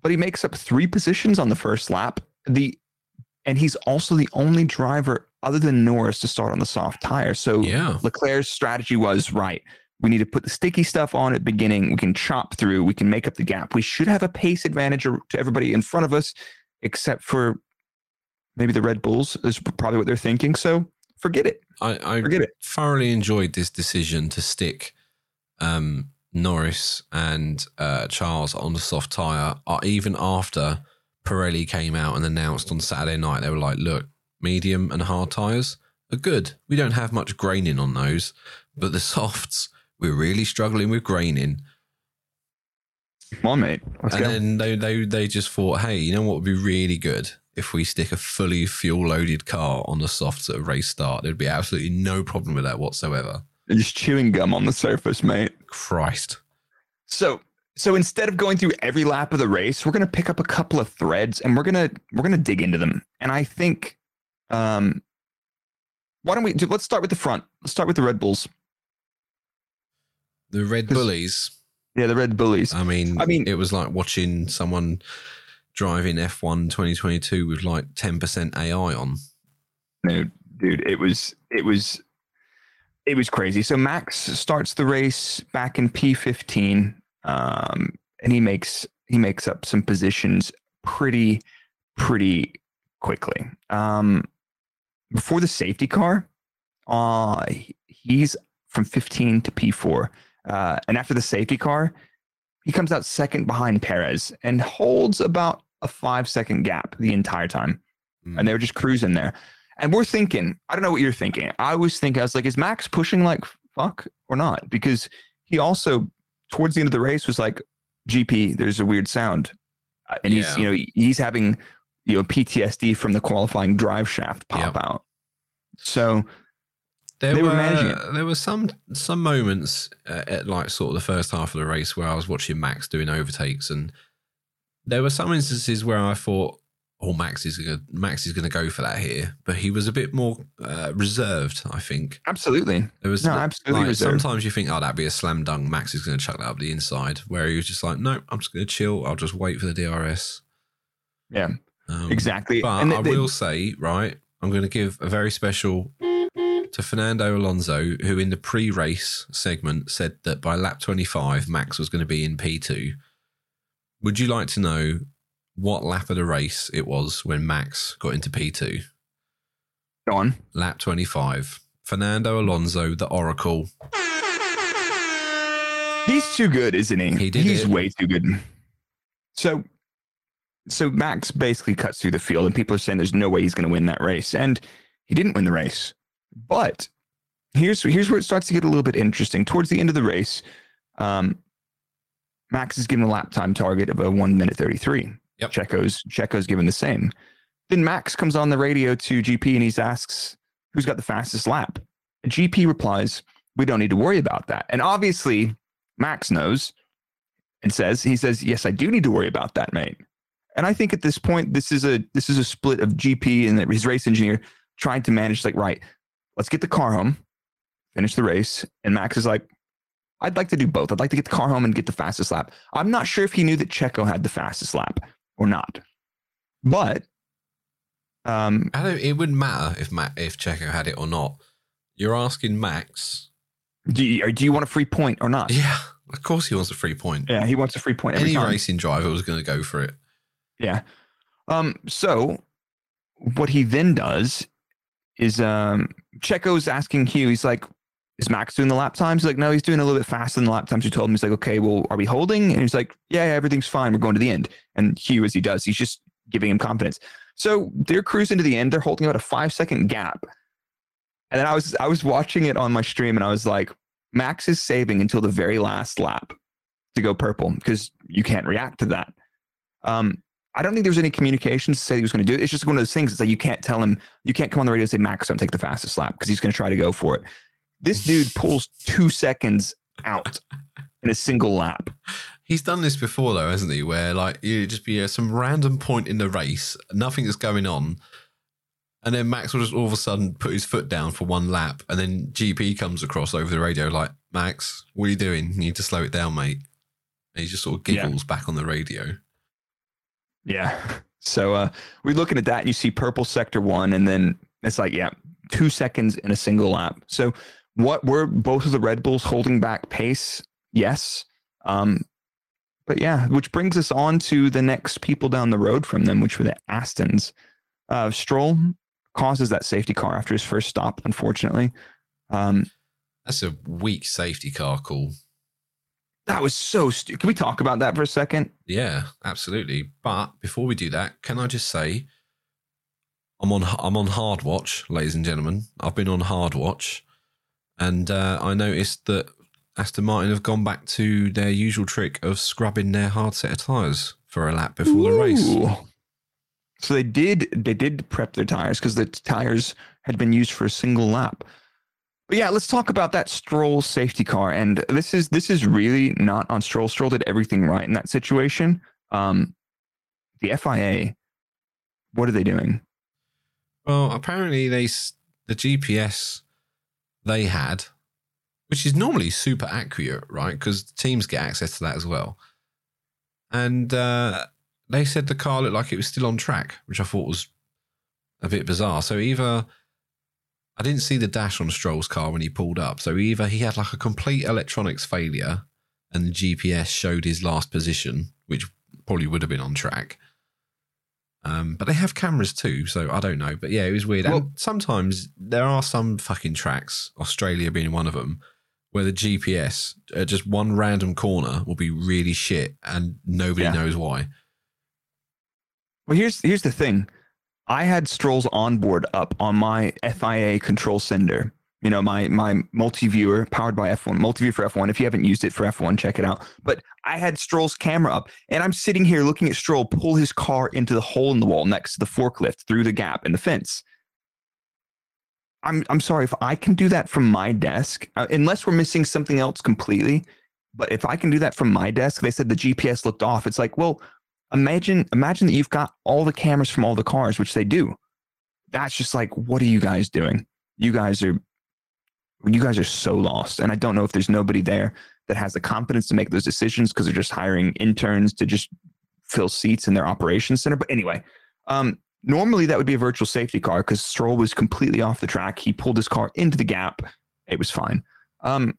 but he makes up three positions on the first lap the and he's also the only driver other than norris to start on the soft tire so Yeah. leclerc's strategy was right we need to put the sticky stuff on at beginning we can chop through we can make up the gap we should have a pace advantage to everybody in front of us except for maybe the Red Bulls is probably what they're thinking. So forget it. I, I Forget it. thoroughly enjoyed this decision to stick um, Norris and uh, Charles on the soft tyre, uh, even after Pirelli came out and announced on Saturday night. They were like, look, medium and hard tyres are good. We don't have much graining on those, but the softs, we're really struggling with graining. Come on, mate. Let's and go. then they, they, they just thought, hey, you know what would be really good? If we stick a fully fuel loaded car on the softs at a race start, there'd be absolutely no problem with that whatsoever. They're just chewing gum on the surface, mate. Christ. So so instead of going through every lap of the race, we're gonna pick up a couple of threads and we're gonna we're gonna dig into them. And I think um why don't we do, let's start with the front. Let's start with the Red Bulls. The Red Bullies. Yeah, the Red Bullies. I mean, I mean- it was like watching someone driving F1 2022 with like 10% AI on. No, dude, it was it was it was crazy. So Max starts the race back in P15, um, and he makes he makes up some positions pretty pretty quickly. Um, before the safety car, uh, he's from 15 to P4, uh, and after the safety car, he comes out second behind Perez and holds about a five second gap the entire time Mm. and they were just cruising there. And we're thinking, I don't know what you're thinking. I was thinking, I was like, is Max pushing like fuck or not? Because he also, towards the end of the race, was like, GP, there's a weird sound. Uh, and he's, Yeah. you know, he's having, you know, PTSD from the qualifying drive shaft pop Yep. out. So, There They were were, managing there were some some moments uh, at like sort of the first half of the race where I was watching Max doing overtakes, and there were some instances where I thought, oh, Max is gonna Max is gonna go for that here, but he was a bit more uh, reserved. I think Absolutely. there was No, like, absolutely reserved. sometimes you think, oh, that'd be a slam dunk. Max is gonna chuck that up the inside, where he was just like, no, I'm just gonna chill. I'll just wait for the DRS. Yeah, Um, exactly. But and I they- will say, right, I'm going to give a very special to Fernando Alonso, who in the pre-race segment said that by lap 25, Max was going to be in P2. Would you like to know what lap of the race it was when Max got into P2? go on. Lap 25. Fernando Alonso, the Oracle. He's too good, isn't he? He did He's it. way too good. So, so Max basically cuts through the field, and people are saying there's no way he's going to win that race, and he didn't win the race. But here's here's where it starts to get a little bit interesting. Towards the end of the race, um, Max is given a lap time target of a one minute thirty three. Yep. Checo's Checo's given the same. Then Max comes on the radio to GP and he asks, "Who's got the fastest lap?" And GP replies, "We don't need to worry about that." And obviously, Max knows and says, "He says, yes, I do need to worry about that, mate." And I think at this point, this is a this is a split of GP and his race engineer trying to manage like, right, let's get the car home, finish the race, and Max is like. I'd like to do both. I'd like to get the car home and get the fastest lap. I'm not sure if he knew that Checo had the fastest lap or not, but um, I don't, it wouldn't matter if Ma- if Checo had it or not. You're asking Max. do you, do you want a free point or not? Yeah, of course he wants a free point. Yeah, he wants a free point every Any time. racing driver was going to go for it. Yeah. Um, so what he then does is um Checo's asking Hugh, he's like, is Max doing the lap times? He's like, no, he's doing a little bit faster than the lap times you told him. He's like, okay, well, are we holding? And he's like, yeah, everything's fine. We're going to the end. And Hugh, as he does, he's just giving him confidence. So they're cruising to the end. They're holding about a five second gap. And then I was I was watching it on my stream and I was like, Max is saving until the very last lap to go purple because you can't react to that. Um, I don't think there was any communication to say he was going to do it. It's just one of those things. It's like you can't tell him, you can't come on the radio and say, Max, don't take the fastest lap because he's going to try to go for it. This dude pulls two seconds out in a single lap. He's done this before, though, hasn't he? Where like you just be at some random point in the race, nothing is going on, and then Max will just all of a sudden put his foot down for one lap, and then GP comes across over the radio like, "Max, what are you doing? You need to slow it down, mate." And he just sort of Yeah. giggles back on the radio. Yeah. So uh, we're looking at that and you see purple sector one, and then it's like, yeah, two seconds in a single lap. So what were both of the Red Bulls holding back pace? Yes. Um, but yeah, which brings us on to the next people down the road from them, which were the Astons. Uh, Stroll causes that safety car after his first stop, unfortunately. Um, That's a weak safety car call. that was so stupid. Can we talk about that for a second? Yeah, absolutely. But before we do that, can I just say, I'm on I'm on hard watch, ladies and gentlemen. I've been on hard watch, and uh, I noticed that Aston Martin have gone back to their usual trick of scrubbing their hard set of tires for a lap before the race. So they did they did prep their tires because the tires had been used for a single lap. But yeah, let's talk about that Stroll safety car. And this is this is really not on Stroll. Stroll did everything right in that situation. Um, the FIA, what are they doing? Well, apparently they the GPS they had, which is normally super accurate, right? Because teams get access to that as well. And uh, they said the car looked like it was still on track, which I thought was a bit bizarre. So either I didn't see the dash on Stroll's car when he pulled up. So either he had like a complete electronics failure and the GPS showed his last position, which probably would have been on track. Um, but they have cameras too, so I don't know. But yeah, it was weird. Well- and sometimes there are some fucking tracks, Australia being one of them, where the GPS at just one random corner will be really shit and nobody Yeah. knows why. Well, here's here's the thing. I had Stroll's onboard up on my FIA control sender. You know, my my multi-viewer powered by F1, multi-view for F1. If you haven't used it for F1, check it out. But I had Stroll's camera up, and I'm sitting here looking at Stroll pull his car into the hole in the wall next to the forklift through the gap in the fence. I'm I'm sorry if I can do that from my desk, uh, unless we're missing something else completely. But if I can do that from my desk, they said the GPS looked off. It's like, well, Imagine, imagine that you've got all the cameras from all the cars, which they do. That's just like, what are you guys doing? You guys are, you guys are so lost. And I don't know if there's nobody there that has the confidence to make those decisions because they're just hiring interns to just fill seats in their operations center. But anyway, um, normally that would be a virtual safety car because Stroll was completely off the track. He pulled his car into the gap. It was fine. Um,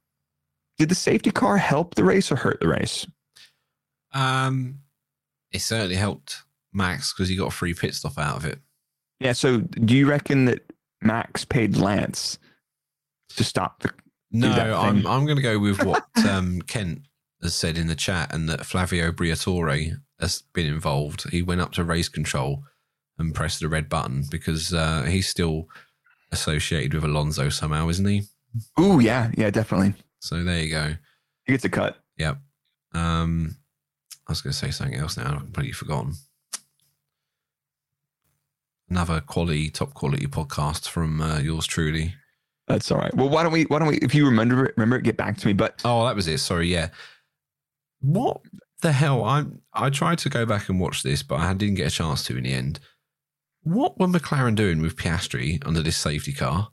did the safety car help the race or hurt the race? Um, it certainly helped Max because he got a free pit stop out of it. Yeah. So do you reckon that Max paid Lance to stop the? No, I'm. I'm going to go with what um, Kent has said in the chat, and that Flavio Briatore has been involved. He went up to race control and pressed the red button because uh, he's still associated with Alonso somehow, isn't he? Oh yeah, yeah, definitely. So there you go. He gets a cut. Yep. Um, I was going to say something else now. I've completely forgotten. Another quality, top quality podcast from uh, yours truly. That's all right. Well, why don't we? Why don't we? If you remember it, remember it, get back to me. But Oh, that was it. Sorry. Yeah. What the hell? I I tried to go back and watch this, but I didn't get a chance to in the end. What were McLaren doing with Piastri under this safety car?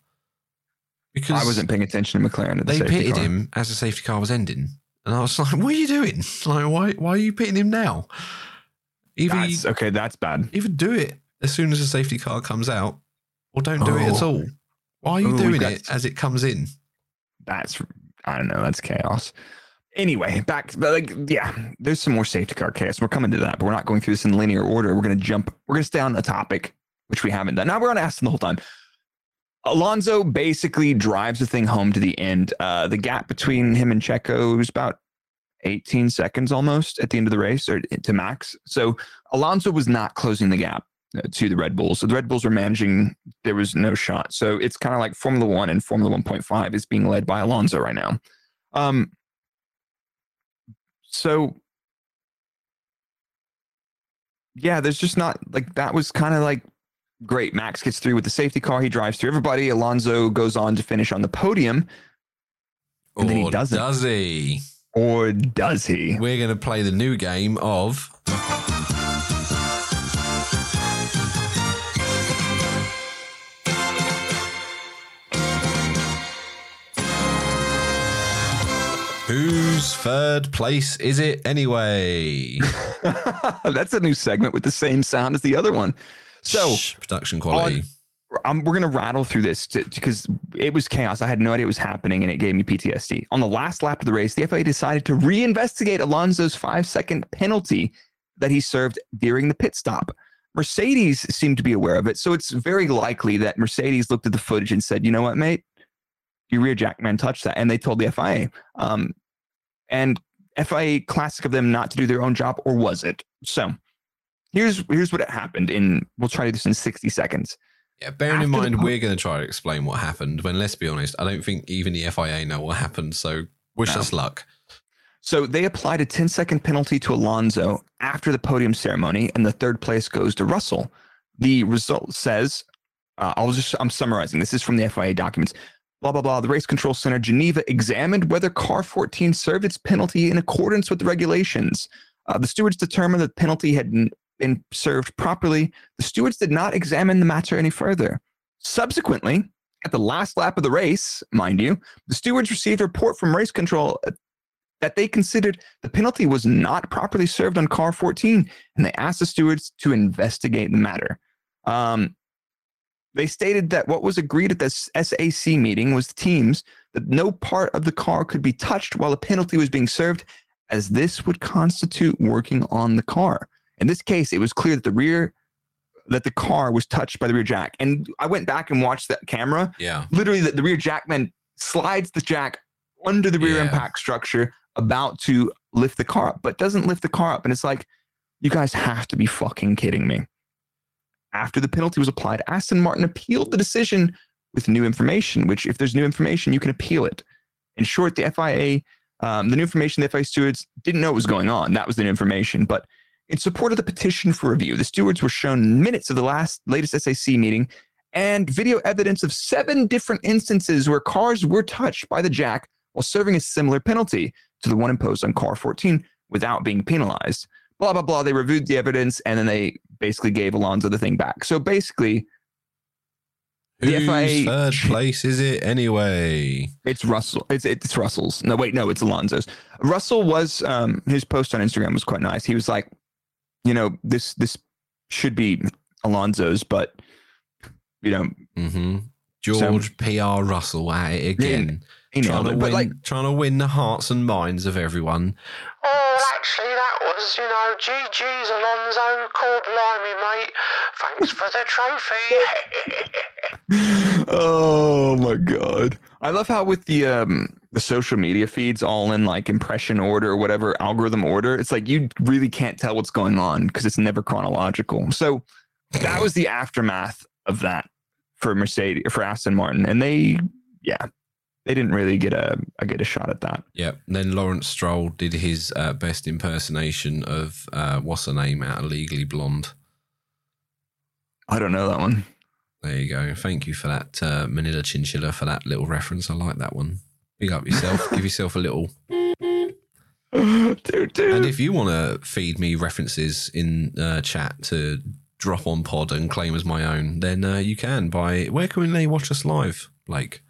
Because I wasn't paying attention to McLaren. At the they pitted car. him as the safety car was ending, and I was like, "What are you doing? Like, why why are you pitting him now? Either That's, okay, that's bad. either do it as soon as the safety car comes out, or don't do it at Oh. all. Why are you Oh, we've doing it as it comes in? That's I don't know. That's chaos. Anyway, back but like yeah, there's some more safety car chaos. We're coming to that, but we're not going through this in linear order. We're gonna jump. We're gonna stay on the topic, which we haven't done. Now we're on Aston the whole time. Alonso basically drives the thing home to the end. Uh, the gap between him and Checo is about 18 seconds almost at the end of the race or to max. So Alonso was not closing the gap to the Red Bulls. So the Red Bulls were managing, there was no shot. So it's kind of like Formula One and Formula 1.5 is being led by Alonso right now. Um, so yeah, there's just not like that was kind of like great. Max gets through with the safety car. He drives through everybody. Alonso goes on to finish on the podium. And then he or doesn't. does he? Or does he? We're going to play the new game of. Whose third place is it anyway? That's a new segment with the same sound as the other one. So Shh, production quality. um, we're going to rattle through this because it was chaos. I had no idea it was happening and it gave me PTSD. On the last lap of the race, the FIA decided to reinvestigate Alonso's five second penalty that he served during the pit stop. Mercedes seemed to be aware of it. So it's very likely that Mercedes looked at the footage and said, you know what, mate? Your rear jack man touched that. And they told the FIA. Um, and FIA classic of them not to do their own job, or was it? So here's here's what happened in we'll try to do this in 60 seconds. Yeah, bearing in After the mind po- we're going to try to explain what happened. When let's be honest, I don't think even the FIA know what happened. So wish No. us luck. So they applied a 10 second penalty to Alonso after the podium ceremony, and the third place goes to Russell. The result says, uh, I'll just, I'm summarizing. This is from the FIA documents. Blah, blah, blah. The Race Control Center, Geneva, examined whether car 14 served its penalty in accordance with the regulations. Uh, the stewards determined that the penalty had been served properly. The stewards did not examine the matter any further. Subsequently, at the last lap of the race, mind you, the stewards received a report from Race Control uh, that they considered the penalty was not properly served on car 14, and they asked the stewards to investigate the matter. Um, they stated that what was agreed at this SAC meeting was teams that no part of the car could be touched while a penalty was being served, as this would constitute working on the car. In this case, it was clear that the rear that the car was touched by the rear jack. And I went back and watched that camera Yeah. literally the, the rear jackman slides the jack under the rear Yeah. impact structure about to lift the car up but doesn't lift the car up and it's like you guys have to be fucking kidding me after the penalty was applied aston martin appealed the decision with new information which if there's new information you can appeal it. In short the fia um, the new information the fia stewards didn't know what was going on. That was the new information. But in support of the petition for review the stewards were shown minutes of the last latest sac meeting and video evidence of seven different instances where cars were touched by the jack while serving a similar penalty to the one imposed on car 14 without being penalized. Blah blah blah. They reviewed the evidence and then they basically gave Alonso the thing back. So basically, the Whose FIA third place is it anyway? it's Russell. It's it's Russell's. No, wait, no, it's Alonso's. Russell was um his post on Instagram was quite nice. He was like, you know, this this should be Alonso's, but you know, mm-hmm. George P.R. Russell at it again. He trying, to win, like, trying to win the hearts and minds of everyone. Oh, actually, that was, you know, GG's Alonso. Called Limey, mate. Thanks for the trophy. oh my god i love how with the um the social media feeds all in like impression order or whatever algorithm order it's like you really can't tell what's going on because it's never chronological so that was the aftermath of that for mercedes for aston martin and they yeah they didn't really get a, a get a shot at that Yep. Then Lawrence Stroll did his uh, best impersonation of uh, what's her name out of Legally Blonde. i don't know that one There you go. Thank you for that, uh, Manila Chinchilla, for that little reference. I like that one. Big up yourself. Give yourself a little. dude dude And if you want to feed me references in uh, chat to drop on pod and claim as my own, then uh, you can by where can they watch us live, Blake?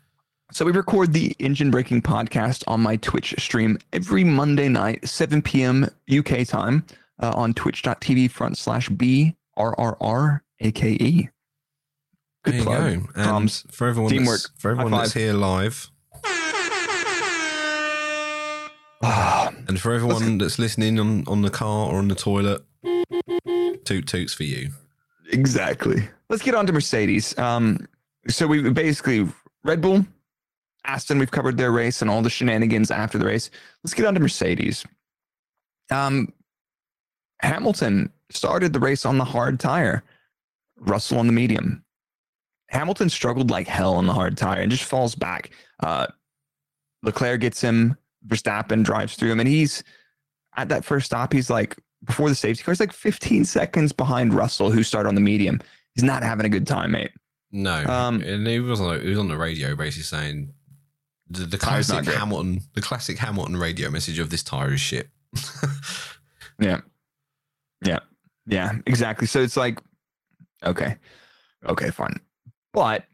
So we record the Engine Braking podcast on my Twitch stream every Monday night, 7 p.m. UK time uh, on twitch.tv front slash BRRR, aka. Good there you go. And Tom's for everyone, teamwork. that's, for everyone that's here live, Ah, and for everyone that's listening on, on the car or on the toilet, toot toots for you. exactly. Let's get on to Mercedes. Um, so we basically, Red Bull, Aston, we've covered their race and all the shenanigans after the race. Let's get on to Mercedes. Um, Hamilton started the race on the hard tire, Russell on the medium. Hamilton struggled like hell on the hard tire and just falls back. Uh, Leclerc gets him, Verstappen drives through him, and he's at that first stop. He's like, before the safety car, he's like 15 seconds behind Russell, who started on the medium. He's not having a good time, mate. No, Um, and he was on he was on the radio basically saying the, the classic. Hamilton the classic Hamilton radio message of this tire is shit. Yeah. Yeah. Yeah, exactly. So it's like, okay. Okay, fine. But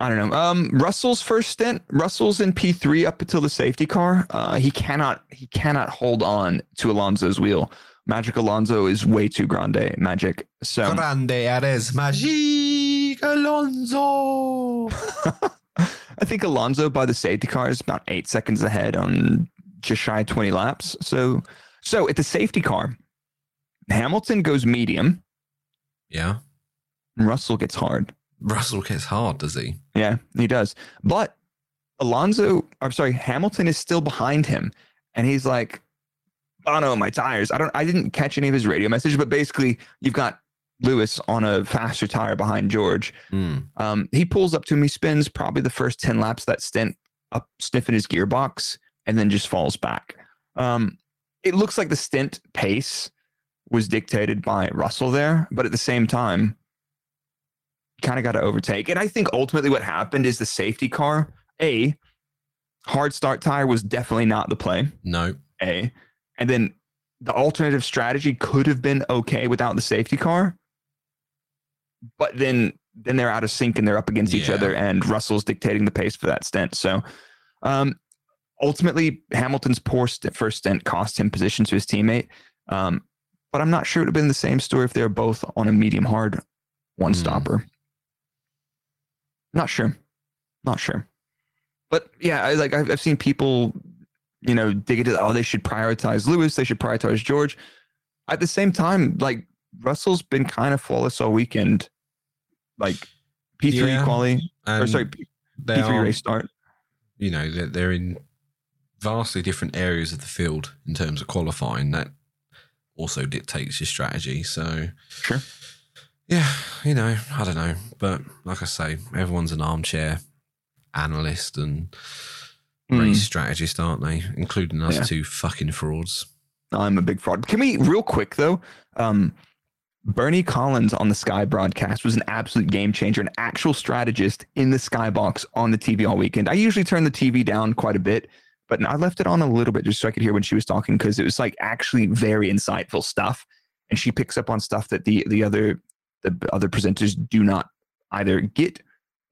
I don't know. Um, Russell's first stint, Russell's in P3 up until the safety car. Uh, he cannot he cannot hold on to Alonso's wheel. Magic Alonso is way too grande magic. So Grande eres magic Alonso. I think Alonso by the safety car is about eight seconds ahead on just shy of 20 laps. So so at the safety car, Hamilton goes medium, Yeah, Russell gets hard. Russell gets hard, does he? Yeah, he does. But Alonso, I'm sorry, Hamilton is still behind him. And he's like, oh no, my tires. I don't I didn't catch any of his radio message, but basically you've got Lewis on a faster tire behind George. Hmm. Um, he pulls up to him, he spins probably the first 10 laps that stint up sniffing his gearbox and then just falls back. Um, it looks like the stint pace was dictated by Russell there, but at the same time, kind of got to overtake. And I think ultimately what happened is the safety car, A, hard start tire was definitely not the play. No, A. And then the alternative strategy could have been okay without the safety car. But then then they're out of sync and they're up against each other and Russell's dictating the pace for that stint. So um ultimately Hamilton's poor st- first stint cost him position to his teammate. Um but I'm not sure it would have been the same story if they were both on a medium hard one Hmm. stopper. Not sure. Not sure. But yeah, I, like I've, I've seen people, you know, dig into oh they should prioritize Lewis, they should prioritize George. At the same time, like Russell's been kind of flawless all weekend. Like P three Yeah. quality or sorry P three race start. you know, they're, they're in vastly different areas of the field in terms of qualifying. That also dictates your strategy. So, Sure. yeah, you know, I don't know, but like I say, everyone's an armchair analyst and Mm. race strategist, aren't they? Including us Yeah. two fucking frauds. I'm a big fraud. Can we real quick though? Um, Bernie Collins on the Sky broadcast was an absolute game changer, an actual strategist in the Skybox on the TV all weekend. I usually turn the TV down quite a bit, but I left it on a little bit just so I could hear when she was talking because it was like actually very insightful stuff, and she picks up on stuff that the the other the other presenters do not either get,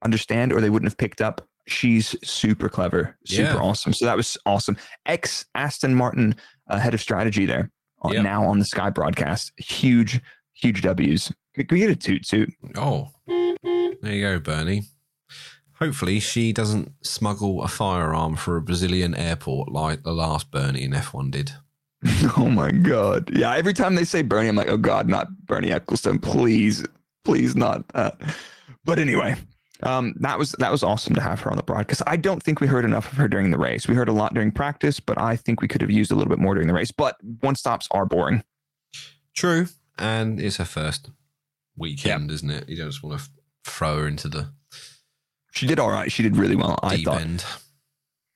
understand, or they wouldn't have picked up. She's super clever, super Yeah. awesome. So that was awesome. Ex Aston Martin uh, head of strategy there on, Yep. now on the Sky broadcast. Huge, huge W's. Can we get a toot toot? Oh, there you go, Bernie. Hopefully, she doesn't smuggle a firearm for a Brazilian airport like the last Bernie in F1 did. Oh my god. Yeah, every time they say Bernie, I'm like, oh god, not Bernie Ecclestone. Please, please not that. But anyway, um, that was that was awesome to have her on the broadcast. I don't think we heard enough of her during the race. We heard a lot during practice, but I think we could have used a little bit more during the race. But one stops are boring. True, and it's her first weekend, isn't it? You don't just want to f- throw her into the She did all right. She did really well. I deep thought. end.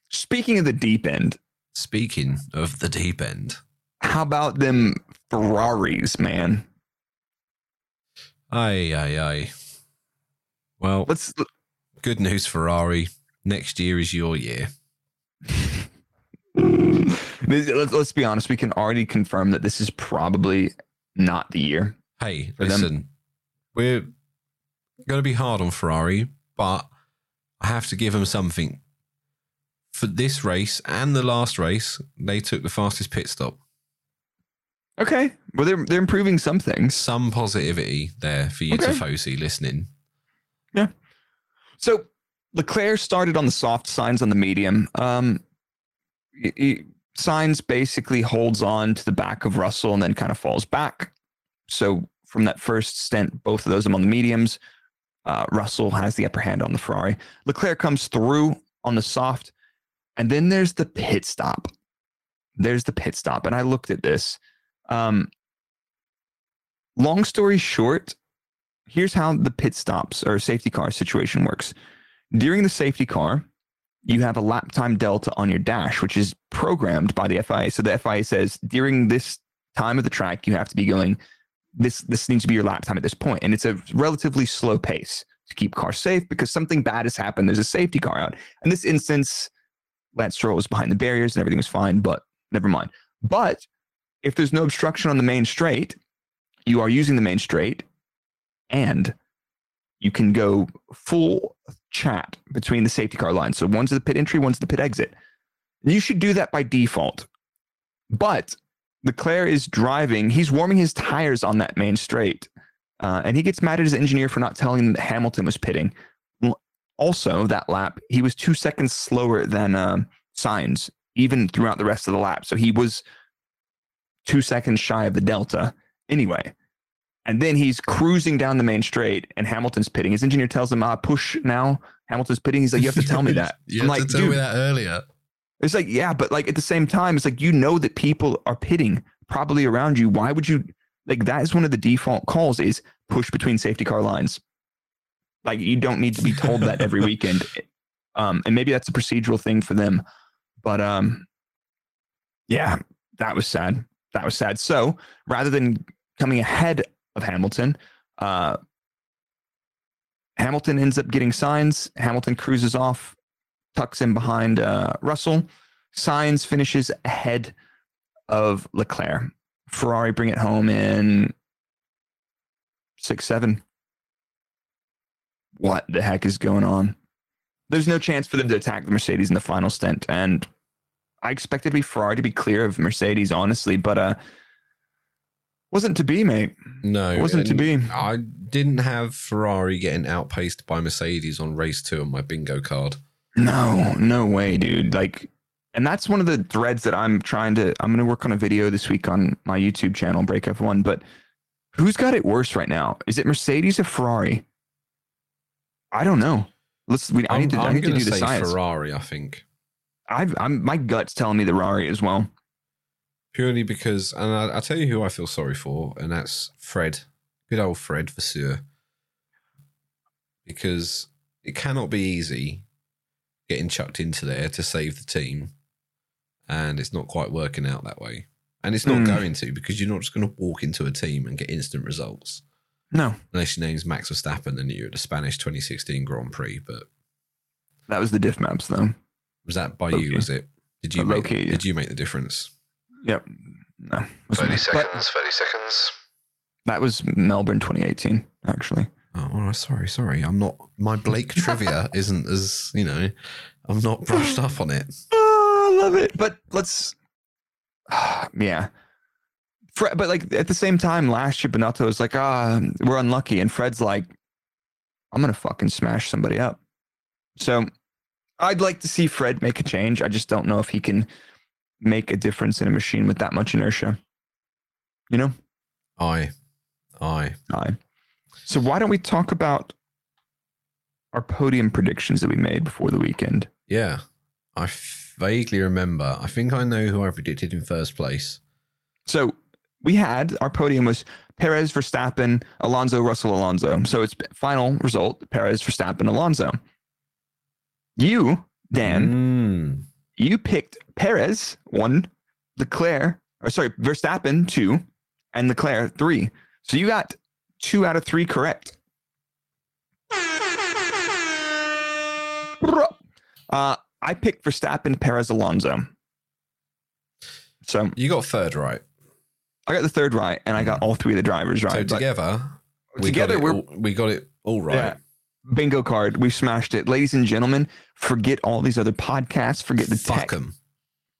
Speaking of the deep end, Speaking of the deep end, how about them Ferraris, man? aye, aye, aye. Well, Let's good news, Ferrari. Next year is your year. Let's, let's be honest. We can already confirm that this is probably not the year. Hey, For them. listen, we're going to be hard on Ferrari, but I have to give them something. For this race and the last race, they took the fastest pit stop. Okay. Well, they're they're improving some things. Some positivity there for you, Okay. Tifosi, listening. Yeah. So Leclerc started on the soft Sainz on the medium. Um, he- he- Sainz basically holds on to the back of Russell and then kind of falls back. So from that first stint, both of those I'm the mediums. Uh, Russell has the upper hand on the Ferrari. Leclerc comes through on the soft, and then there's the pit stop. There's the pit stop, and I looked at this. Um, long story short, here's how the pit stops or safety car situation works. During the safety car, you have a lap time delta on your dash, which is programmed by the FIA. So the FIA says during this time of the track, you have to be going. This this needs to be your lap time at this point, and it's a relatively slow pace to keep cars safe because something bad has happened. There's a safety car out. In this instance, Lance Stroll was behind the barriers and everything was fine, but never mind. But if there's no obstruction on the main straight, you are using the main straight and you can go full chat between the safety car lines. So one's the pit entry, one's the pit exit. You should do that by default. But Leclerc is driving, he's warming his tires on that main straight. Uh, and he gets mad at his engineer for not telling him that Hamilton was pitting. Also, that lap, he was two seconds slower than um, Sainz, even throughout the rest of the lap. So he was two seconds shy of the Delta. Anyway, and then he's cruising down the main straight, and Hamilton's pitting. His engineer tells him, "Ah, push now." Hamilton's pitting. He's like, "You have to tell me that." you I'm have like, to tell "Dude, me that earlier. it's like, yeah, but like at the same time, it's like you know that people are pitting probably around you. Why would you like that is one of the default calls is push between safety car lines. Like you don't need to be told that every weekend. Um, and maybe that's a procedural thing for them. But um yeah, that was sad. That was sad. So rather than coming ahead of Hamilton, uh Hamilton ends up getting Sainz. Hamilton cruises off, tucks in behind uh, Russell. Sainz finishes ahead of Leclerc. Ferrari bring it home in six, seven. What the heck is going on? There's no chance for them to attack the Mercedes in the final stint. And I expected to be Ferrari to be clear of Mercedes, honestly, but uh wasn't to be, mate. No, it Wasn't to be. I didn't have Ferrari getting outpaced by Mercedes on race two on my bingo card. No, no way, dude. Like, and that's one of the threads that I'm trying to. I'm going to work on a video this week on my YouTube channel, Break F1. But who's got it worse right now? Is it Mercedes or Ferrari? I don't know. Let's. We, I need to. I need to do the science. Ferrari. I think I've. I'm. My gut's telling me the Ferrari as well. Purely because, and I, I'll tell you who I feel sorry for, and that's Fred, good old Fred Vasseur, because it cannot be easy getting chucked into there to save the team, and it's not quite working out that way. And it's not Mm. going to because you're not just going to walk into a team and get instant results. No, unless your name's Max Verstappen and you're at the Spanish 2016 Grand Prix. But that was the diff maps though. was that by Okay. you? Was it? Did you make, low-key. did you make the difference? Yep. No. 30 me. But seconds, 30 seconds. that was Melbourne 2018, actually. Oh, all right, sorry, sorry. I'm not. My Blake trivia isn't as you know. I'm not brushed up on it. Oh, I love it. But let's, yeah. Fred, but like at the same time, last year, Binotto was like, ah, we're unlucky. And Fred's like, I'm going to fucking smash somebody up. So I'd like to see Fred make a change. I just don't know if he can make a difference in a machine with that much inertia. You know? I, I. Aye. So why don't we talk about our podium predictions that we made before the weekend? Yeah, I vaguely remember. I think I know who I predicted in first place. So we had our podium was Perez, Verstappen, Alonso, Russell, Alonso. So it's final result: Perez, Verstappen, Alonso. You, Dan, Mm. You picked Perez one, Leclerc, or sorry, Verstappen two, and Leclerc three. So you got two out of three correct. Uh, I picked Verstappen, Perez, Alonso. So you got third right. I got the third right, and I got all three of the drivers right. so together, we together got it all, we got it all right. Yeah. Bingo card. We've smashed it, ladies and gentlemen. Forget all these other podcasts. Forget the Fuck tech. them.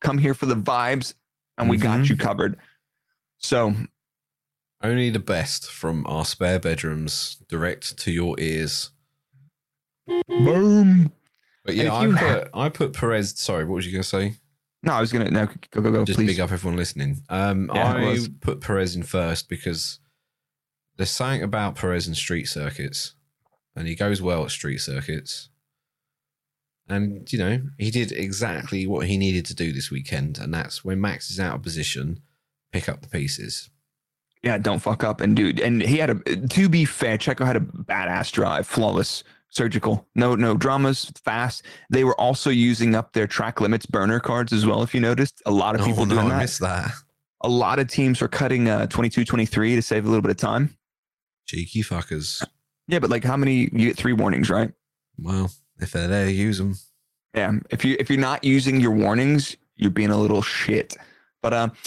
Come here for the vibes, and we got Mhm. you covered. So Only the best from our spare bedrooms, direct to your ears. boom. But yeah, I put, I put Perez. Sorry, what was you going to say? No, I was gonna no go go go Just please. big up everyone listening. Um, Yeah, I put Perez in first because there's something about Perez and street circuits, and he goes well at street circuits. And you know, he did exactly what he needed to do this weekend, and that's when Max is out of position, pick up the pieces. Yeah, don't fuck up. And dude, and he had a to be fair, Checo had a badass drive, flawless, surgical, no no dramas, fast. They were also using up their track limits burner cards as well. If you noticed, a lot of Oh people no, doing I that. missed that. A lot of teams were cutting uh 22, 23 to save a little bit of time. Cheeky fuckers. Yeah, but like how many you get three warnings, right? Well, if they're use them. Yeah. If you if you're not using your warnings, you're being a little shit. But um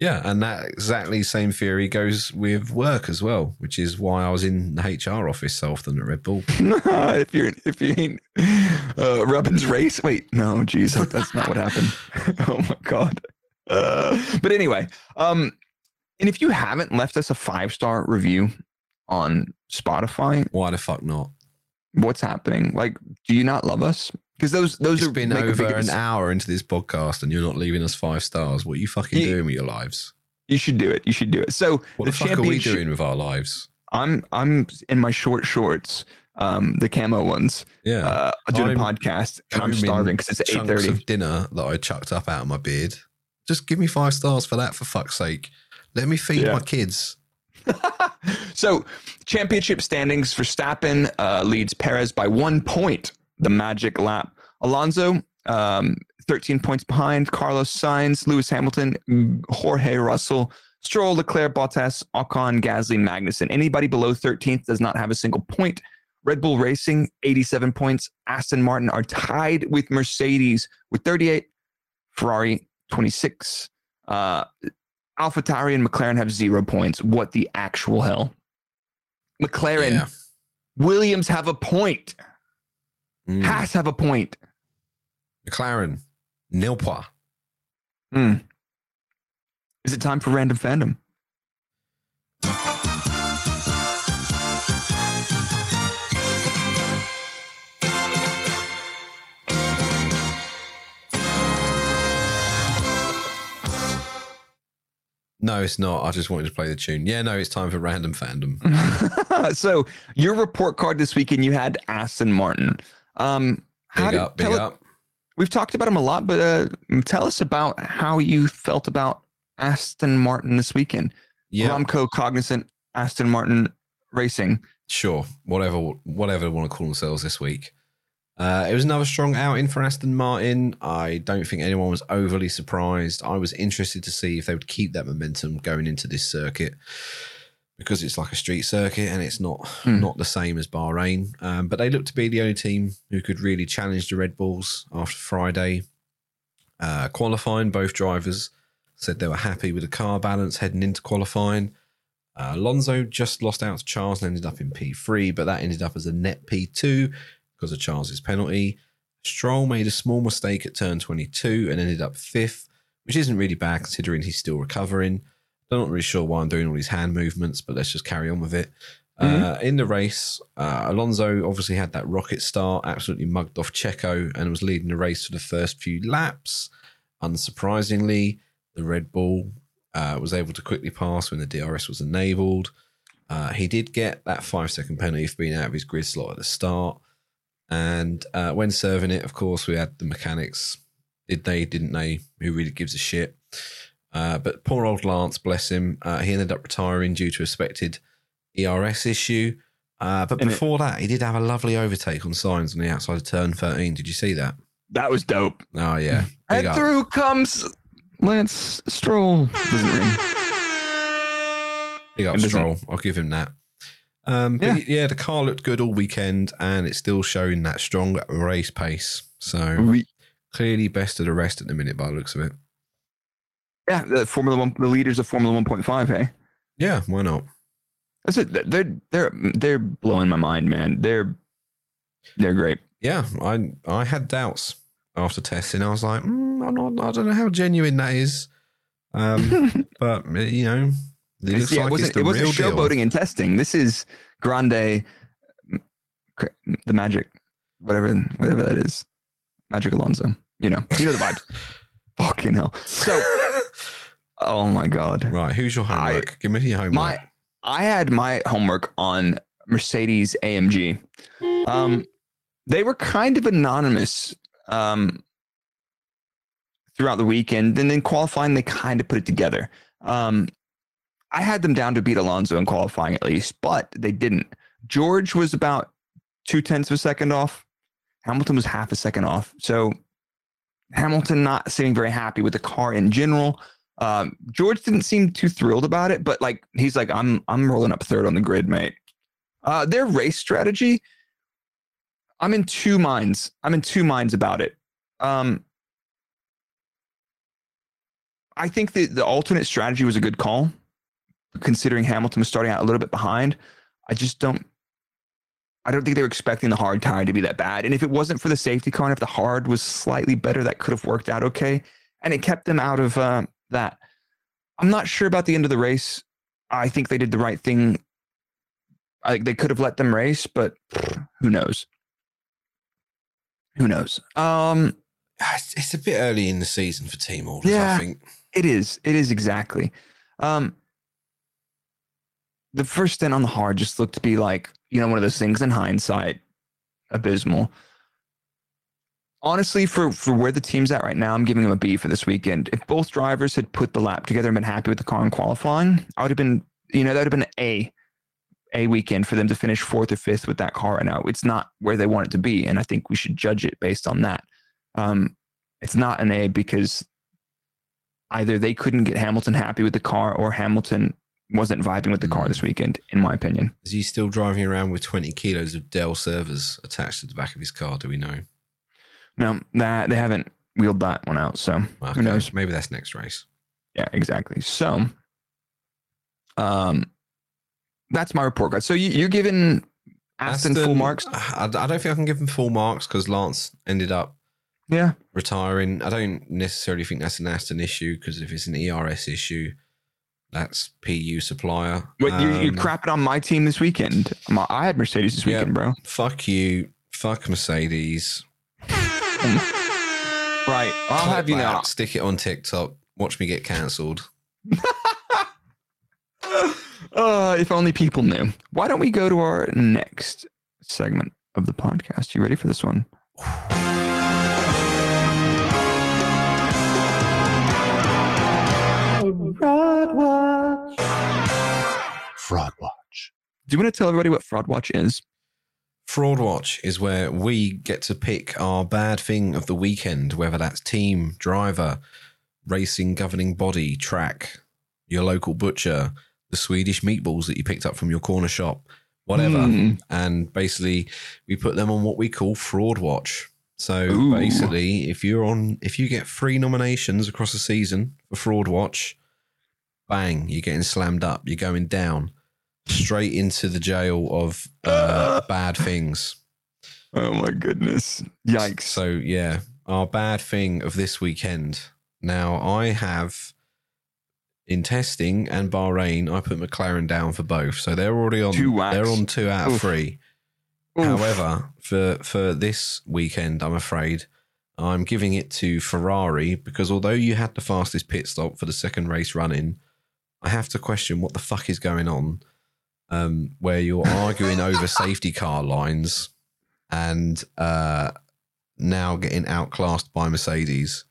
Yeah, and that exactly same theory goes with work as well, which is why I was in the HR office so often at Red Bull. if you're if you ain't uh Rubbin's race. Wait, no, geez, that's not what happened. oh my god. Uh, but anyway, um, and if you haven't left us a five star review on Spotify, Why the fuck not? what's happening? Like, do you not love us? Because those those It's are been over an hour into this podcast and you're not leaving us five stars. What are you fucking You- doing with your lives? You should do it. You should do it. So What the, fuck are we doing with our lives? I'm I'm in my short shorts, um, the camo ones, Yeah. uh, doing I'm a podcast, and I'm starving because it's eight thirty. of dinner that I chucked up out of my beard. Just give me five stars for that, for fuck's sake. Let me feed Yeah. my kids. So, championship standings: Verstappen uh, leads Perez by one point. The magic lap. Alonso, um, thirteen points behind. Carlos Sainz, Lewis Hamilton, Jorge Russell, Stroll, Leclerc, Bottas, Ocon, Gasly, Magnussen. Anybody below thirteenth does not have a single point. Red Bull Racing, eighty-seven points. Aston Martin are tied with Mercedes with thirty-eight. Ferrari, twenty-six. Uh, AlphaTauri and McLaren have zero points. What the actual hell? McLaren, Yeah. Williams have a point. Mm. Haas have a point. McLaren, nil point. Hmm. Is it time for random fandom? No, it's not. I just wanted to play the tune. Yeah, no, it's time for random fandom. so your report card this weekend, you had Aston Martin. Um, how Big did- up, big it- up. We've talked about him a lot, but uh, tell us about how you felt about Aston Martin this weekend. Yeah, Aramco Cognizant Aston Martin Racing. sure. Whatever, whatever they want to call themselves this week. Uh, it was another strong outing for Aston Martin. I don't think anyone was overly surprised. I was interested to see if they would keep that momentum going into this circuit. because it's like a street circuit and it's not Hmm. not the same as Bahrain. Um, but they look to be the only team who could really challenge the Red Bulls after Friday. Uh, qualifying, both drivers said they were happy with the car balance heading into qualifying. Uh, Alonso just lost out to Charles and ended up in P3, but that ended up as a net P2 because of Charles's penalty. Stroll made a small mistake at turn 22 and ended up fifth, which isn't really bad considering he's still recovering. I'm not really sure why I'm doing all these hand movements, but let's just carry on with it. Uh, in the race, uh, Alonso obviously had that rocket start, absolutely mugged off Checo, and was leading the race for the first few laps. Unsurprisingly, the Red Bull uh, was able to quickly pass when the DRS was enabled. Uh, he did get that five second penalty for being out of his grid slot at the start. And uh, when serving it, of course, we had the mechanics. Did they, didn't they? Who really gives a shit? Uh, but poor old Lance, bless him, uh, he ended up retiring due to a suspected ERS issue. Uh, but And it- before that, he did have a lovely overtake on Sainz on the outside of turn 13. Did you see that? That was dope. Oh, yeah. And up. through comes Lance Stroll. Big up Stroll. I'll give him that. Um, but yeah. the car looked good all weekend and it's still showing that strong race pace. So We- clearly best of the rest at the minute by the looks of it. yeah, the Formula One, the leaders of Formula One point five. Hey, Yeah, why not? that's it. They're they're they're blowing my mind, man. They're they're great. Yeah, I I had doubts after testing. I was like, mm, I'm not, I don't know how genuine that is. Um, but you know, it yeah, like it wasn't, it wasn't real deal. showboating and testing. This is Grande, the magic, whatever whatever that is, Magic Alonso. You know, you know the vibes. Fucking hell. So, oh my god, Right, who's your I- homework? Give me your homework. my I had my homework on Mercedes AMG. Um, they were kind of anonymous um, throughout the weekend, and then qualifying they kind of put it together. Um, I had them down to beat Alonso in qualifying at least, but they didn't. George was about two tenths of a second off. Hamilton was half a second off. So Hamilton not seeming very happy with the car in general. Um, George didn't seem too thrilled about it, but like he's like, I'm I'm rolling up third on the grid, mate. Uh, their race strategy, I'm in two minds. I'm in two minds about it. Um, I think the the alternate strategy was a good call, considering Hamilton was starting out a little bit behind. I just don't. I don't think they were expecting the hard tire to be that bad. And if it wasn't for the safety car, and if the hard was slightly better, that could have worked out okay. And it kept them out of uh, that. I'm not sure about the end of the race. I think they did the right thing. I think they could have let them race, but who knows? Who knows? Um, it's, a bit early in the season for team orders. Yeah. I think. It is. It is exactly. Um, the first stint on the hard just looked to be like, you know, one of those things in hindsight, abysmal. Honestly, for for where the team's at right now, I'm giving them a B for this weekend. If both drivers had put the lap together and been happy with the car in qualifying, I would have been, you know, that would have been an A, A weekend for them to finish fourth or fifth with that car right now. It's not where they want it to be, and I think we should judge it based on that. Um, it's not an A because either they couldn't get Hamilton happy with the car or Hamilton wasn't vibing with the car this weekend, in my opinion. Is he still driving around with 20 kilos of Dell servers attached to the back of his car? Do we know? No, that they haven't wheeled that one out. So Okay, who knows? Maybe that's next race. Yeah, exactly. So, um, that's my report card. So you, you're giving Aston, full marks? I, I don't think I can give him full marks because Lance ended up Yeah. retiring. I don't necessarily think that's an Aston issue because if it's an ERS issue, that's PU supplier. But you, you're Um, crapping on my team this weekend. My- I had Mercedes this Yeah. weekend, bro. Fuck you. Fuck Mercedes. Right. I'll Clip have you know. Stick it on TikTok. Watch me get cancelled. Uh, if only people knew. Why don't we go to our next segment of the podcast? You ready for this one? Fraud Watch. Do you want to tell everybody what Fraud Watch is? Fraud Watch is where we get to pick our bad thing of the weekend, whether that's team, driver, racing governing body, track, your local butcher, the Swedish meatballs that you picked up from your corner shop, whatever. Mm. And basically, we put them on what we call Fraud Watch. So Ooh. basically, if you're on, if you get three nominations across a season for Fraud Watch, bang, you're getting slammed up. You're going down straight into the jail of uh, bad things. Oh my goodness! Yikes! So yeah, our bad thing of this weekend. Now I have in testing and Bahrain, I put McLaren down for both, so they're already on. Two they're on two out of Oof. three. Oof. However, for for this weekend, I'm afraid I'm giving it to Ferrari because although you had the fastest pit stop for the second race running, I have to question what the fuck is going on. Um, where you're arguing over safety car lines and uh, now getting outclassed by Mercedes.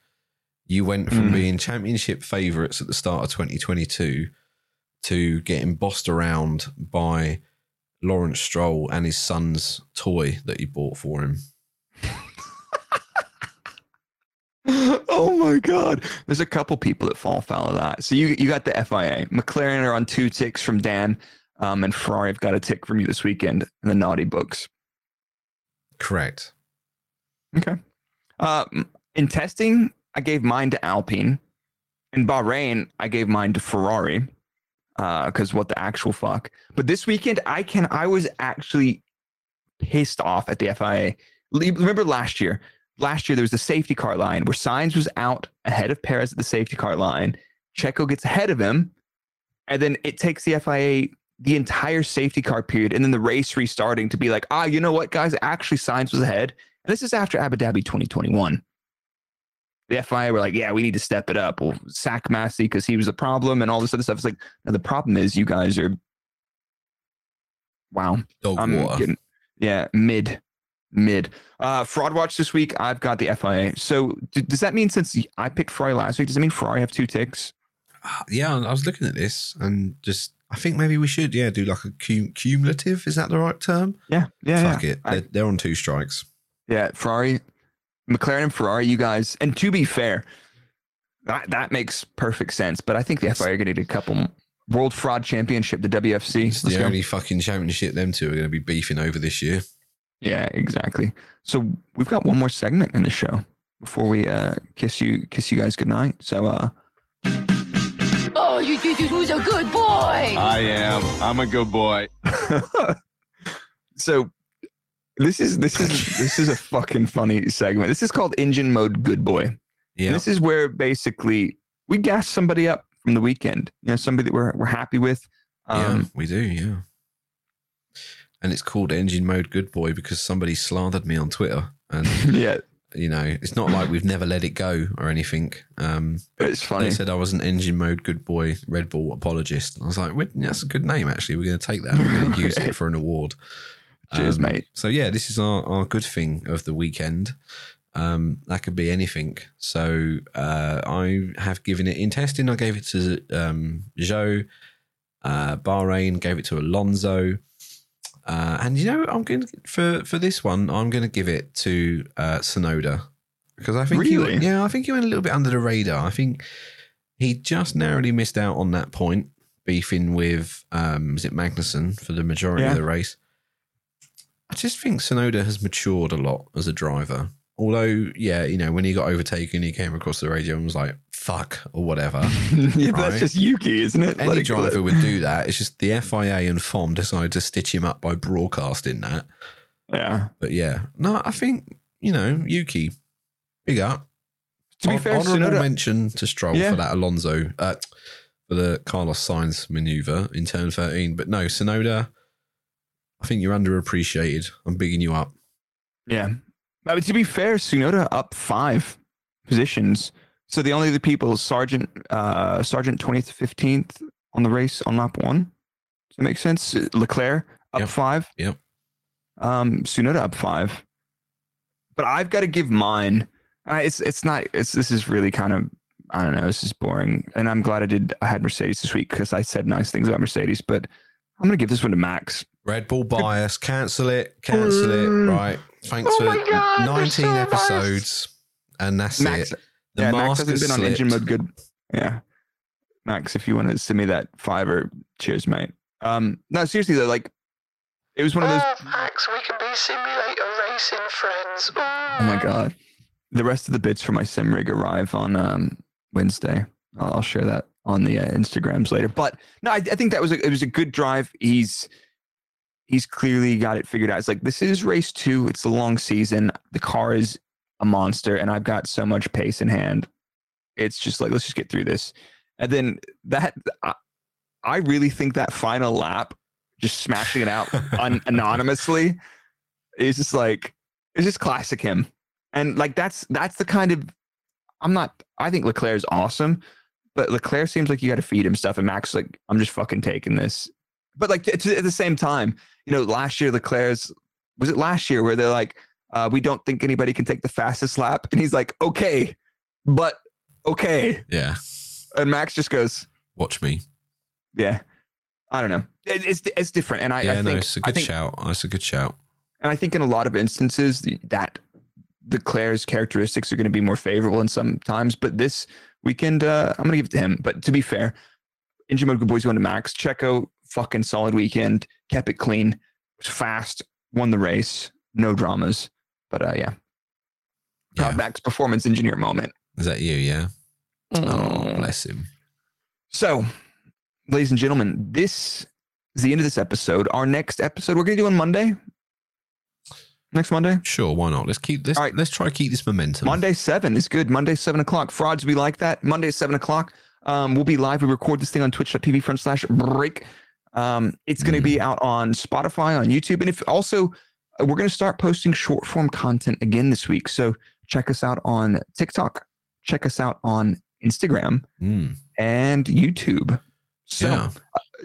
You went from Mm. being championship favourites at the start of 2022 to getting bossed around by Lawrence Stroll and his son's toy that he bought for him. oh my god! There's a couple people that fall foul of that. So you you got the FIA. McLaren are on two ticks from Dan, um, and Ferrari have got a tick from you this weekend in the naughty books. Correct. Okay. Uh, in testing, I gave mine to Alpine. In Bahrain, I gave mine to Ferrari. Because what the actual fuck? But this weekend, I can. I was actually pissed off at the FIA. Remember last year? Last year there was the safety car line where Sainz was out ahead of Perez at the safety car line. Checo gets ahead of him, and then it takes the FIA the entire safety car period, and then the race restarting to be like, ah, you know what, guys? Actually, Sainz was ahead. And this is after Abu Dhabi 2021. The FIA were like, yeah, we need to step it up. We'll sack Masi because he was a problem and all this other stuff. It's like, no, the problem is you guys are, wow. Dog I'm getting, yeah, mid, mid. Uh, fraud watch this week. I've got the FIA. So d- does that mean since I picked Ferrari last week, does it mean Ferrari have two ticks? Ah, yeah, I was looking at this and just, I think maybe we should, yeah, do like a cum- cumulative. Is that the right term? Yeah, yeah, Fuck yeah. it. They're, they're on two strikes. Yeah, Ferrari, McLaren, and Ferrari, you guys. And to be fair, that that makes perfect sense. But I think the FIA are going to get a couple World Fraud Championship, the WFC. It's the go. only fucking championship them two are going to be beefing over this year. Yeah, exactly. So we've got one more segment in the show before we uh, kiss you kiss you guys goodnight. So uh, Oh, you, you, you, who's a good boy? I am. I'm a good boy. so this is this is this is a fucking funny segment. This is called Engine Mode Good Boy. Yeah. This is where basically we gas somebody up from the weekend. You know, somebody that we're we're happy with. yeah, Um, we do. Yeah. And it's called Engine Mode Good Boy because somebody slandered me on Twitter. And, yeah, you know, it's not like we've never let it go or anything. Um, it's funny. they said I was an Engine Mode Good Boy Red Bull apologist. I was like, that's a good name, actually. We're going to take that. We're going to use it for an award. Cheers, Um, mate. So yeah, this is our, our good thing of the weekend. Um, that could be anything. So uh, I have given it in testing. I gave it to um, Joe. Uh, Bahrain gave it to Alonso. Uh, and you know, I'm going for for this one, I'm going to give it to uh, Tsunoda because I think he, yeah, I think he went a little bit under the radar. I think he just narrowly missed out on that point, beefing with um, is it Magnussen for the majority Yeah. of the race. I just think Tsunoda has matured a lot as a driver. Although, yeah, you know, when he got overtaken, he came across the radio and was like, fuck, or whatever. yeah, right. that's just Yuki, isn't it? Let Any it go. driver would do that. It's just the FIA and FOM decided to stitch him up by broadcasting that. Yeah. But yeah, no, I think, you know, Yuki, big up. To be Hon- fair, honourable Tsunoda, mention to Stroll Yeah. for that Alonso, uh, for the Carlos Sainz maneuver in turn 13. But no, Tsunoda, I think you're underappreciated. I'm bigging you up. Yeah. But to be fair, Tsunoda up five positions. So the only other people, Sargeant, uh, Sargeant 20th, 15th on the race on lap one. Does that make sense? Leclerc up Yep. five. Yep. Um, Tsunoda up five. But I've got to give mine. Uh, it's it's not. It's this is really kind of I don't know. This is boring, and I'm glad I did. I had Mercedes this week because I said nice things about Mercedes. But I'm gonna give this one to Max. Red Bull bias, cancel it, cancel it. Right. Thanks Oh for God, 19 so biased. episodes. And that's Max, it. The yeah, Max hasn't has been on engine slipped. mode good. Yeah. Max, if you want to send me that fiver, cheers, mate. Um, no, seriously though, like it was one of those. Oh, Max, we can be simulator racing friends. Oh my god, the rest of the bits for my sim rig arrive on um Wednesday. I'll I'll share that on the uh, Instagrams later. But no, I, I think that was a, it was a good drive. He's he's clearly got it figured out. It's like this is race two. It's a long season. The car is a monster, and I've got so much pace in hand. It's just like let's just get through this. And then that I, I really think that final lap, just smashing it out un- anonymously, is just like it's just classic him. And like that's that's the kind of I'm not. I think Leclerc's awesome, but Leclerc seems like you got to feed him stuff, and Max like I'm just fucking taking this. But like t- t- at the same time, you know, last year Leclerc's was it last year where they're like, uh, we don't think anybody can take the fastest lap, and he's like, okay, but okay, Yeah. and Max just goes, Watch me. yeah, I don't know, it, it's it's different, and I, yeah, I think no, it's a good think shout. That's a good shout. And I think in a lot of instances that Leclerc's characteristics are going to be more favorable in some times. But this weekend, uh, I'm going to give it to him. But to be fair, Engine Mode Good Boys won to Max. Checo, fucking solid weekend. Kept it clean. Was fast. Won the race. No dramas. But uh, yeah. Proud Yeah. Max performance engineer moment. Is that you? Yeah. Oh, Mm. bless him. So, ladies and gentlemen, this is the end of this episode. Our next episode, we're going to do on Monday. Next Monday. Sure, why not? Let's keep this. All right. Let's try to keep this momentum. Monday seven is good. Monday seven o'clock. Frauds we like that. Monday seven o'clock. Um, we'll be live. We record this thing on Twitch.tv front slash break. Um, it's going to be out on Spotify, on YouTube, and if also uh, we're going to start posting short form content again this week. So check us out on TikTok. Check us out on Instagram Mm, and YouTube. So yeah.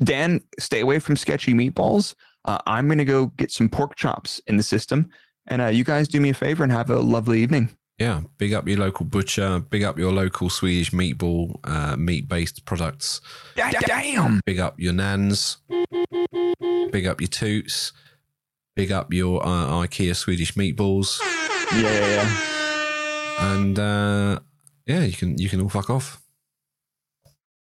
Dan, stay away from sketchy meatballs. Uh, I'm going to go get some pork chops in the system. And uh, you guys do me a favor and have a lovely evening. Yeah, big up your local butcher. Big up your local Swedish meatball, uh, meat-based products. Damn. Big up your nans. Big up your toots. Big up your uh, IKEA Swedish meatballs. Yeah, yeah, yeah. And uh, yeah, you can you can all fuck off.